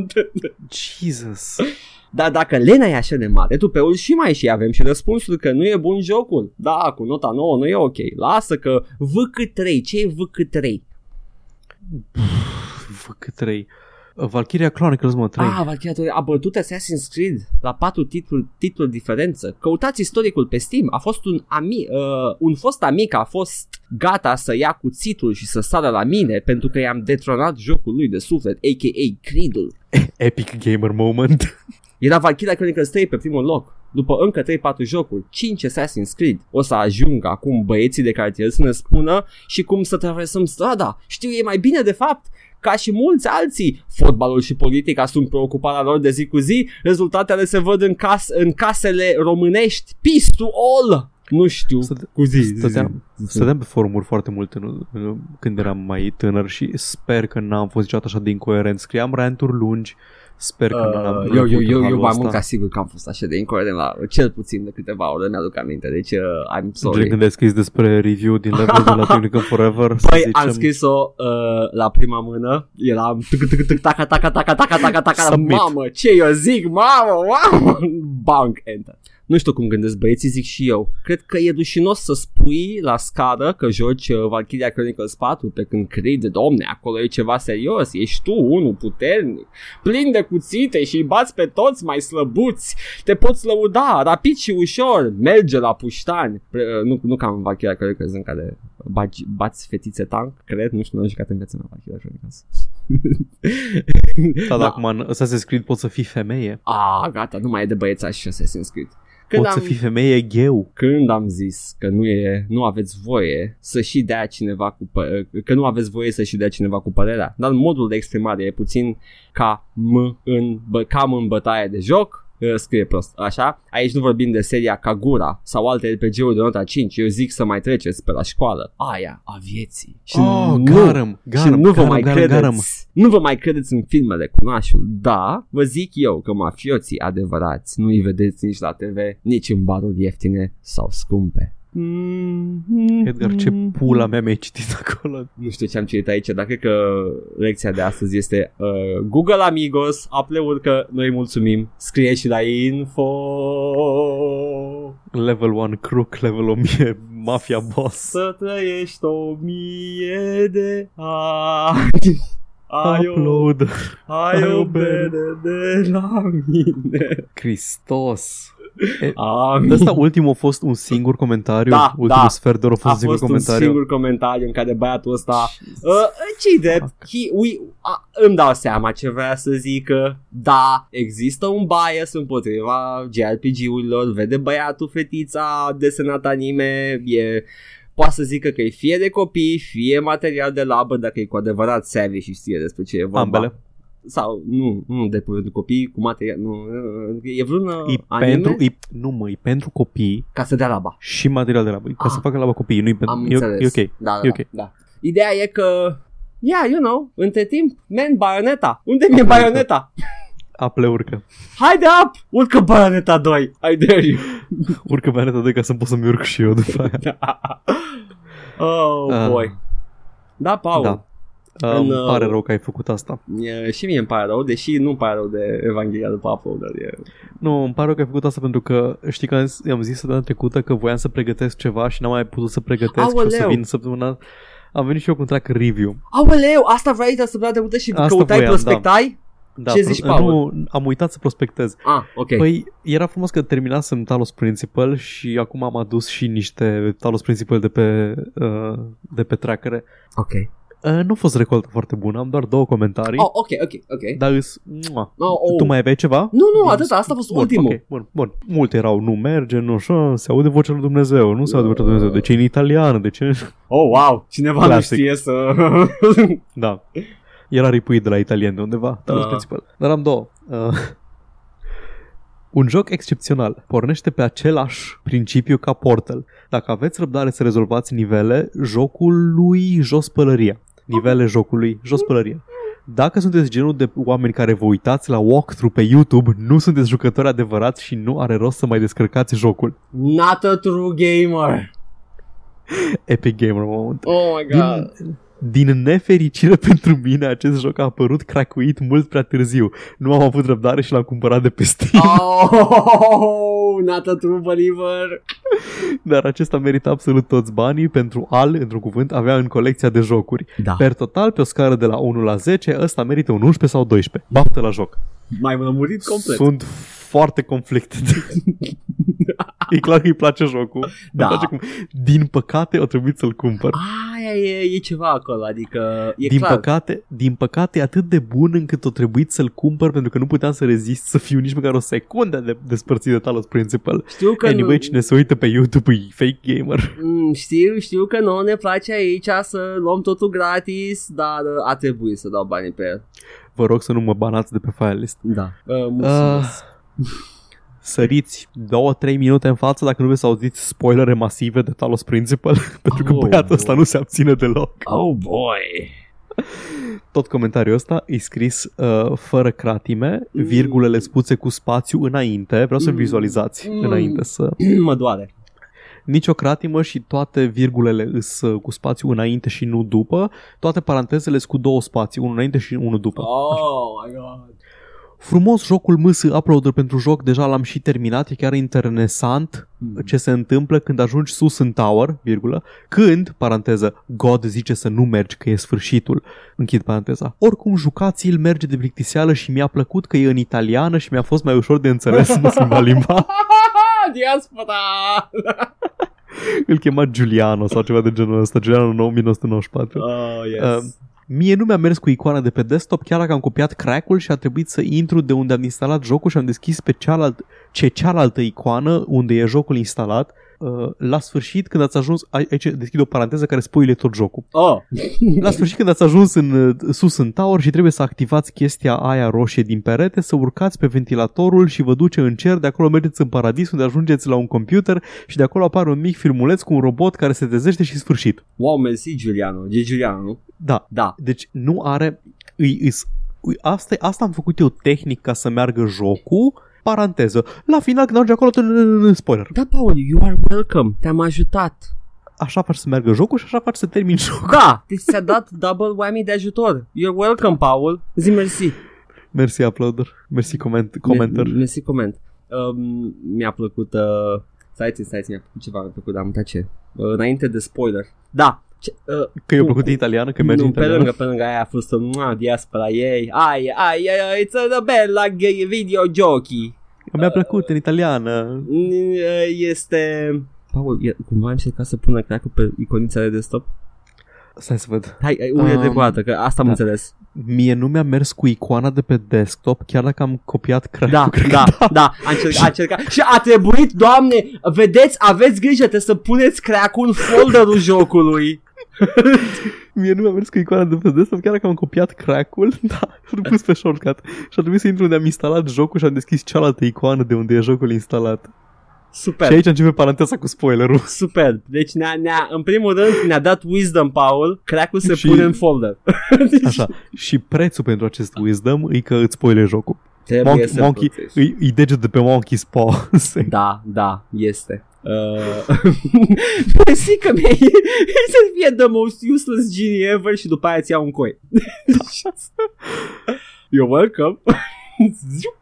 Jesus. Dar dacă Lena e așa de mare, tu pe ul și mai și avem și răspunsul că nu e bun jocul. Da, cu nota 9 nu e ok. Lasă că VK3, ce e VK3? VK3. Valkyria Chronicles, mă, 3. Ah, Valkyria 3 a bătut Assassin's Creed la patru titluri, titluri diferență. Căutați istoricul pe Steam. A fost un, ami, uh, un fost amic, a fost gata să ia cuțitul și să sară la mine pentru că i-am detronat jocul lui de suflet, a.k.a. Creed-ul. Epic gamer moment. Era Valkyria Chronicles 3 pe primul loc. După încă 3-4 jocuri, 5 Assassin's Creed, o să ajungă acum băieții de cartier să ne spună și cum să traversăm strada. Știu ei mai bine de fapt ca și mulți alții. Fotbalul și politica sunt preocuparea lor de zi cu zi, rezultatele se văd în, cas- în casele românești. Peace to all! Nu știu, Stă- cu zi, zi, zi. Stăteam, stăteam pe forumuri foarte mult în, în, când eram mai tânăr și sper că n-am fost niciodată așa de incoerent. Scriam ranturi lungi, sper că nu am Uh, eu, eu, eu, eu mai mult ca sigur că am fost așa de incoerent la cel puțin de câteva ore, mi-aduc aminte, deci uh, I'm sorry. Când ai scris despre review din level de la Technical Forever, să Păi zicem, am scris-o uh, la prima mână Eram tuc, tuc, tuc, taca, taca, taca, taca, taca, taca Submit. Mamă, ce eu zic, mamă, mamă. Bank, enter nu știu cum gândesc băieții, zic și eu. Cred că e dușinos să spui la scară că joci uh, Valkyria Chronicles 4 pe când crede, domne, acolo e ceva serios, ești tu unul puternic, plin de cuțite și îi bați pe toți mai slăbuți, te poți lăuda, rapid și ușor, merge la puștani. Pre- nu, nu ca în Valkyria Chronicles în care bagi, bați fetițe tank, cred, nu știu, nu am jucat în viața mea Valkyria Chronicles. da, da, acum în Assassin's Creed poți să fii femeie. Ah, gata, nu mai e de băiețași și Assassin's Creed. Când Poți am, să fii femeie gheu. când am zis că nu, e, nu aveți voie să și dea cineva cu pă- că nu aveți voie să și dea cineva cu părerea, dar modul de exprimare e puțin ca m în, bă, cam în bătaie de joc, uh, scrie prost, așa. Aici nu vorbim de seria Kagura sau alte RPG-uri de nota 5. Eu zic să mai treceți pe la școală. Aia, a vieții. Și Oh, nu, garam, și garam, nu vă garam, mai garam, credeți. garam. Nu vă mai credeți în filmele cu nașul. Da, vă zic eu că mafioții adevărați nu îi vedeți nici la TV, nici în baruri ieftine sau scumpe. Edgar, ce pula mea mi-ai citit acolo? Nu știu ce am citit aici, dar cred că lecția de astăzi este uh, Google Amigos, apleuri că noi mulțumim, scrie și la info. Level 1 crook, level 1000 mafia boss. Să trăiești o mie de ani. Ai o, Upload. ai o bere de la mine. Cristos. Amin. Ăsta ultimul a fost un singur comentariu. Da, ultimul da. sfert de oră a fost A un singur fost un comentariu. singur comentariu în care băiatul ăsta uh, ce drept, he, we, a, îmi dau seama ce vrea să zică Da, există un bias împotriva JRPG-urilor Vede băiatul fetița desenat anime E Poate să zică că e fie de copii, fie material de labă Dacă e cu adevărat savvy și știe despre ce e vorba Ambele. Sau nu, nu de pentru copii cu material nu, E vreun uh, E anime pentru, e, nu mă, e pentru copii ca să dea laba și material de labă. Ca Ah. să facă labă copiii, nu e pentru... Am e, înțeles. e ok. Da, da, E da, ok. da. Ideea e că, yeah, you know, între timp, man, baioneta. Unde mi-e baioneta? Aple urcă. Haide up! Urcă baioneta 2. I dare you. Urcă planeta de ca să pot să-mi urc și eu după aia. oh, Ah. boy. Da, Paul. Da. În, Îmi uh, pare rău că ai făcut asta. E, și mie îmi pare rău, deși nu îmi pare rău de Evanghelia după upload, dar e... Nu, îmi pare rău că ai făcut asta pentru că știi că am zis, am zis săptămâna trecută că voiam să pregătesc ceva și n-am mai putut să pregătesc și o să Aoleu! vin săptămâna am venit și eu cu un track review. Aoleu, asta vrei să săptămâna trecută și Asta căutai, voiam, prospectai? Da, Ce pro- zici, Paul? Nu, am uitat să prospectez. Ah, ok. Păi, era frumos că terminasem Talos Principal și acum am adus și niște Talos Principal de pe, uh, de pe trackere. ok. Uh, nu a fost recoltă foarte bună, am doar două comentarii. Oh, ok, ok, ok. Dar îs, mua. Oh, oh. Tu mai aveai ceva? Nu, nu, Bun, atât, asta a fost bun, ultimul. ok, bun, bun. Multe erau, nu merge, nu așa, se aude vocea lui Dumnezeu, nu se aude vocea lui Dumnezeu. De ce e în italiană? De ce? Oh, wow, cineva Classic. nu știe să... Da. Era ripuit de la italien de undeva, Talos Ah. Principal. Dar am două. Uh, un joc excepțional pornește pe același principiu ca Portal. Dacă aveți răbdare să rezolvați nivele, jocul lui jos pălăria. Nivele jocului jos pălăria. Dacă sunteți genul de oameni care vă uitați la walkthrough pe YouTube, nu sunteți jucători adevărați și nu are rost să mai descărcați jocul. Not a true gamer. Epic Gamer moment. Oh my god. Din, Din nefericire pentru mine, acest joc a apărut cracuit mult prea târziu. Nu am avut răbdare și l-am cumpărat de pe Steam. Oh, not a true believer. Dar acesta merită absolut toți banii pentru al, într-un cuvânt, avea în colecția de jocuri. Da. Per total, pe o scară de la 1 la 10, ăsta merită un 11 sau 12. Baftă la joc. Mai lămurit complet. Sunt foarte conflicted. e clar că îi place jocul. Da. Îmi place cum... Din păcate, o trebuit să-l cumpăr. Aia e, e ceva acolo, adică e din, clar. păcate, din păcate e atât de bun încât o trebuit să-l cumpăr pentru că nu puteam să rezist să fiu nici măcar o secundă de despărțit de Talos Principal. Știu că Anyway, nu, cine se uită pe YouTube e fake gamer. Mm, știu, știu că nu ne place aici să luăm totul gratis, dar uh, a trebuit să dau banii pe el. Vă rog să nu mă banați de pe file list. Da. Uh, mulțumesc. Săriți 2-3 minute în față dacă nu vreți să auziți spoilere masive de Talos Principal pentru că Oh, băiatul ăsta boy. nu se abține deloc. Oh boy. Tot comentariul ăsta e scris uh, fără cratime, Mm. virgulele spuse cu spațiu înainte. Vreau să Mm. vizualizați Mm. înainte să... mă doare. Nicio cratimă și toate virgulele îs uh, cu spațiu înainte și nu după. Toate parantezele sunt cu două spații, unul înainte și unul după. Oh my god. Frumos jocul MS uploader pentru joc, deja l-am și terminat, e chiar interesant Mm. ce se întâmplă când ajungi sus în tower, virgulă, când, paranteză, God zice să nu mergi, că e sfârșitul, închid paranteza. Oricum, jucați-l merge de plictiseală și mi-a plăcut că e în italiană și mi-a fost mai ușor de înțeles să mă schimba limba. Diaspora! Îl chema Giuliano sau ceva de genul ăsta, Giuliano 1994. Oh, yes. Uh, Mie nu mi-a mers cu icoana de pe desktop, chiar dacă am copiat crack-ul și a trebuit să intru de unde am instalat jocul și am deschis pe cealalt, ce cealaltă icoană unde e jocul instalat. Uh, La sfârșit, când ați ajuns, ai- aici deschid o paranteză care spoile tot jocul. oh. La sfârșit, când ați ajuns în, uh, sus în tower și trebuie să activați chestia aia roșie din perete, să urcați pe ventilatorul și vă duce în cer, de acolo mergeți în paradis unde ajungeți la un computer și de acolo apare un mic filmuleț cu un robot care se dezește și sfârșit. Wow, mersi Giuliano. E Giuliano, nu? Da, Da. deci nu are... Îi, îi, îi, asta, asta am făcut eu tehnic ca să meargă jocul. Paranteză. La final când ajunge acolo, tân- spoiler. Da, Paul, you are welcome. Te-am ajutat. Așa faci să meargă jocul și așa faci să termin jocul. Da, deci ți-a dat double whammy de ajutor. You're welcome, Paul. Zi mersi. Mersi uploader. Mersi coment, commenter. Mersi coment. Um, mi-a plăcut... Uh... Stai ți stai ți mi-a plăcut ceva, mi-a plăcut, dar am uitat ce. Uh, înainte de spoiler. Da. Ce, uh, Că i-a cu- plăcut cu- de italiană, că merge nu, în pe italiană. lângă, pe lângă aia a fost uh, diaspora ei. Ai, ai, ai, it's a bella g- videogiochi. Mi-a plăcut în italiană. Mm, Este... Paul, e, cumva am încercat să pună crack pe iconița de desktop? Stai să văd. Hai, uite Um, um, de dată, că asta am da. înțeles. Mie nu mi-a mers cu icoana de pe desktop, chiar dacă am copiat crack Da, da, da, a încercat, a încercat. Și a trebuit, doamne, vedeți, aveți grijă, trebuie să puneți crack-ul în folderul jocului. Mie nu mi-a mers cu icoana de pe desktop, chiar dacă am copiat crack-ul, da, l-am pus pe shortcut. Și a trebuit să intru unde am instalat jocul și am deschis cealaltă icoană de unde e jocul instalat. Super. Și aici începe paranteza cu spoilerul. Super. Deci ne-a, ne-a, în primul rând ne-a dat wisdom, Paul. Crack-ul se Și- pune în folder. Așa. Și prețul pentru acest wisdom e că îți spoile jocul. Trebuie Monkey, să monkey, plătești. îi, îi deget de pe Monkey's Paw. Da, da, este. Uh, Mersi că mi-ai să fie the most useless genie ever și după aia ți iau un coi. You're welcome. Ziup.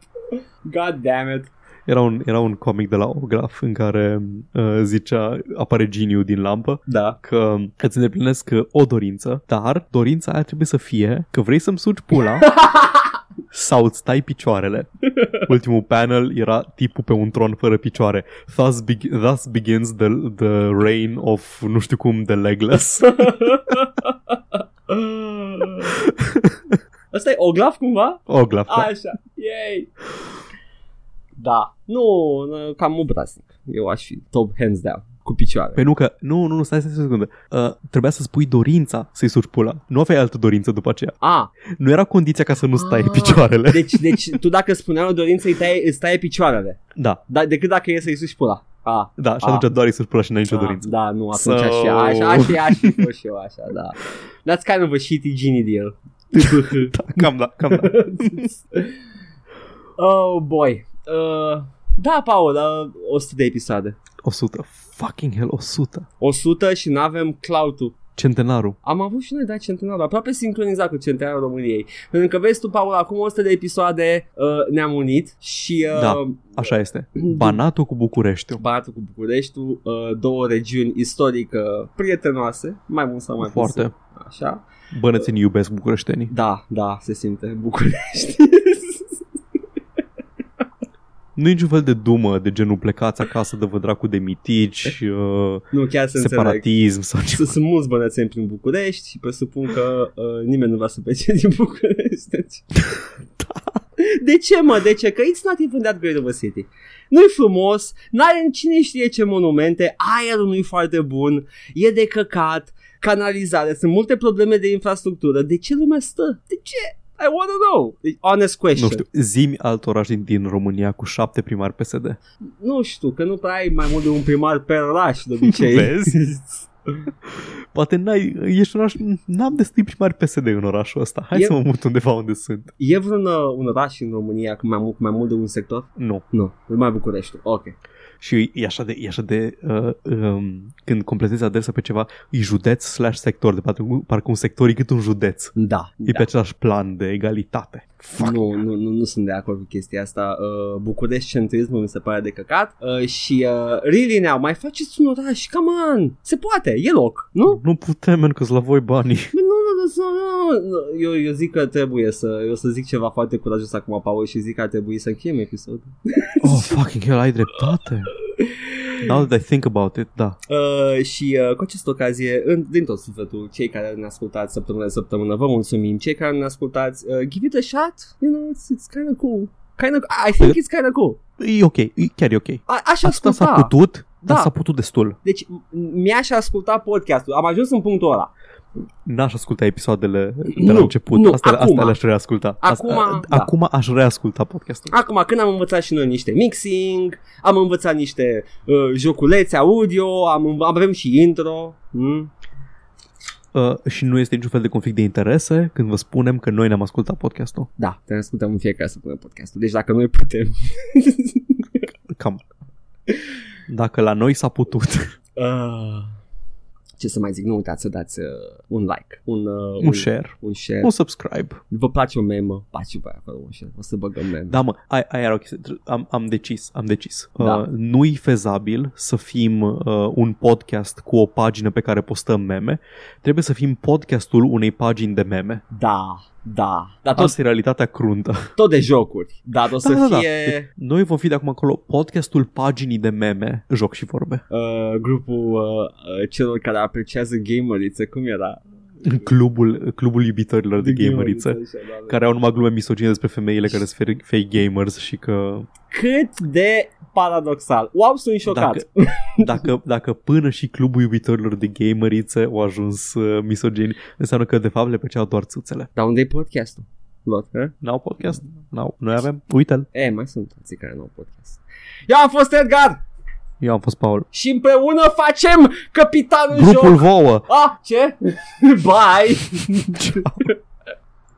God damn it. Era un, era un comic de la Ograf în care uh, zicea, apare geniu din lampă, Da. că îți îndeplinesc uh, o dorință, dar dorința aia trebuie să fie că vrei să-mi sugi pula sau îți tai picioarele. Ultimul panel era tipul pe un tron fără picioare. Thus, be- thus begins the, the reign of nu știu cum, the legless. Asta e Oglaf cumva? Ograf. da. Așa. Yay. Da. Nu, nu, cam obraznic. Eu aș fi top hands down. Cu picioare. Păi nu că, nu, nu, nu, stai, stai, stai o secundă. Uh, trebuia să spui dorința să-i sugi pula. Nu aveai altă dorință după aceea. Ah, Nu era condiția ca să nu stai Ah. picioarele. deci, deci tu dacă spuneai o dorință îi taie, îți taie picioarele. Da, Da, decât dacă e să-i suși pula. Ah. da, și Ah. atunci doar îi sugi pula și n-ai nicio Ah, dorință. Da, nu, atunci So- aș fi, așa, aș fi, aș fi fost și eu așa, da. That's kind of a shitty genie deal. Da, cam da, cam da. oh, boy. Uh, da, Paul, uh, 100 de episoade. 100. Fucking hell, 100. 100 și nu avem cloud-ul. Centenarul. Am avut și noi, da, centenarul, aproape sincronizat cu centenarul României. Pentru că vezi tu, Paul, acum 100 de episoade uh, ne-am unit și uh, Da. Așa este. Banatul cu Bucureștiul. Banatul cu Bucureștiul, uh, două regiuni istoric uh, prietenoase, mai mult sau mai Foarte. puțin. Așa. Bănățenii iubesc bucureștenii. Da, da, se simte București. Nu e niciun fel de dumă de genul plecați acasă de vă dracu de mitici, uh, nu, chiar să înțeleg. separatism sau ceva. S- Sunt mulți bănățeni prin București și presupun că uh, nimeni nu va să plece din București. Deci... De ce, mă? De ce? Că it's not even that great of a city. Nu-i frumos, n-are cine știe ce monumente, aerul nu-i foarte bun, e de căcat, canalizare, sunt multe probleme de infrastructură. De ce lumea stă? De ce? I wanna know. Deci, Honest question. Nu știu, zimi alt oraș din, din România cu șapte primari PSD. Nu știu, că nu prea ai mai mult de un primar pe oraș de obicei. Vezi? Poate n-ai, ești un oraș, n-am destui primari PSD în orașul ăsta. Hai E- să mă mut undeva unde sunt. E vreun uh, un oraș în România cu mai mult, cu mai mult de un sector? Nu. Nu, numai București. Ok. Și e așa de, e așa de uh, um, când completezi adresa pe ceva, e județ slash sector, de parcă, parcă un sector e cât un județ. Da. E pe același plan de egalitate. Fuck. Nu, nu, nu, nu sunt de acord cu chestia asta. Uh, București centrismul mi se pare de căcat. Uh, și uh, really now, mai faceți un oraș, come on! Se poate, e loc, nu? Nu putem, pentru că la voi banii. Bă, Nu, nu, nu, nu, nu. Eu, eu zic că trebuie să, eu să zic ceva foarte curajos acum, Paul, și zic că ar trebui să încheiem episodul. Oh, fucking hell, ai dreptate. Now that I think about it, da. Uh, și uh, cu această ocazie, în, din tot sufletul, cei care ne ascultați săptămână de săptămână, vă mulțumim. Cei care ne ascultați, uh, give it a shot. You know, it's, it's kind of cool. Kind of, I think it's kind of cool. E ok, e chiar e ok. A, aș Asta asculta. s-a putut, Da. dar s-a putut destul. Deci m- mi-aș asculta podcastul. Am ajuns în punctul ăla. N-aș asculta episoadele de Nu, la început. nu, asta, acum. asta le-aș reasculta. Acum, asta, da. acum aș reasculta podcastul. Acum, când am învățat și noi niște mixing, am învățat niște uh, joculețe audio, am, înv- avem și intro. Hmm? Uh, și nu este niciun fel de conflict de interese când vă spunem că noi ne-am ascultat podcastul. Da, te ascultăm în fiecare săptămână podcastul. Deci dacă noi putem. Cam. Dacă la noi s-a putut. uh, ce să mai zic, nu uitați să dați uh, un like, un, uh, Un share. Un share. Un subscribe. Vă place un meme, face pe acolo un share. O să băgăm meme. Da, mă, aia, aia era o chestie. Am, am decis, am decis. Da. Uh, nu-i fezabil să fim uh, un podcast cu o pagină pe care postăm meme. Trebuie să fim podcastul unei pagini de meme. Da, da. Dar tot, Asta e realitatea cruntă. tot de jocuri. Dar o să Da, da, da. fie Noi vom fi de acum încolo podcastul paginii de meme, joc și vorbe. uh, grupul uh, uh, celor care apreciază gameriță. Cum era? Clubul, clubul iubitorilor de, gameriță. așa, da, da. Care au numai glume misogine despre femeile care sunt fake- fake gamers și că Cât de paradoxal. Wow, sunt șocat. Dacă- dacă, dacă până și clubul iubitorilor de gameriță au ajuns uh, misogini, înseamnă că de fapt le plăceau doar țâțele. Dar unde e podcastul? Lot, eh? N-au podcast? N-au. Noi avem? Uite-l. E, mai sunt alții care nu au podcast. Eu am fost Edgar Eu am fost Paul. și împreună facem Capitanul Grupul Joc. vouă! Ah, ce? Bye! Ciao.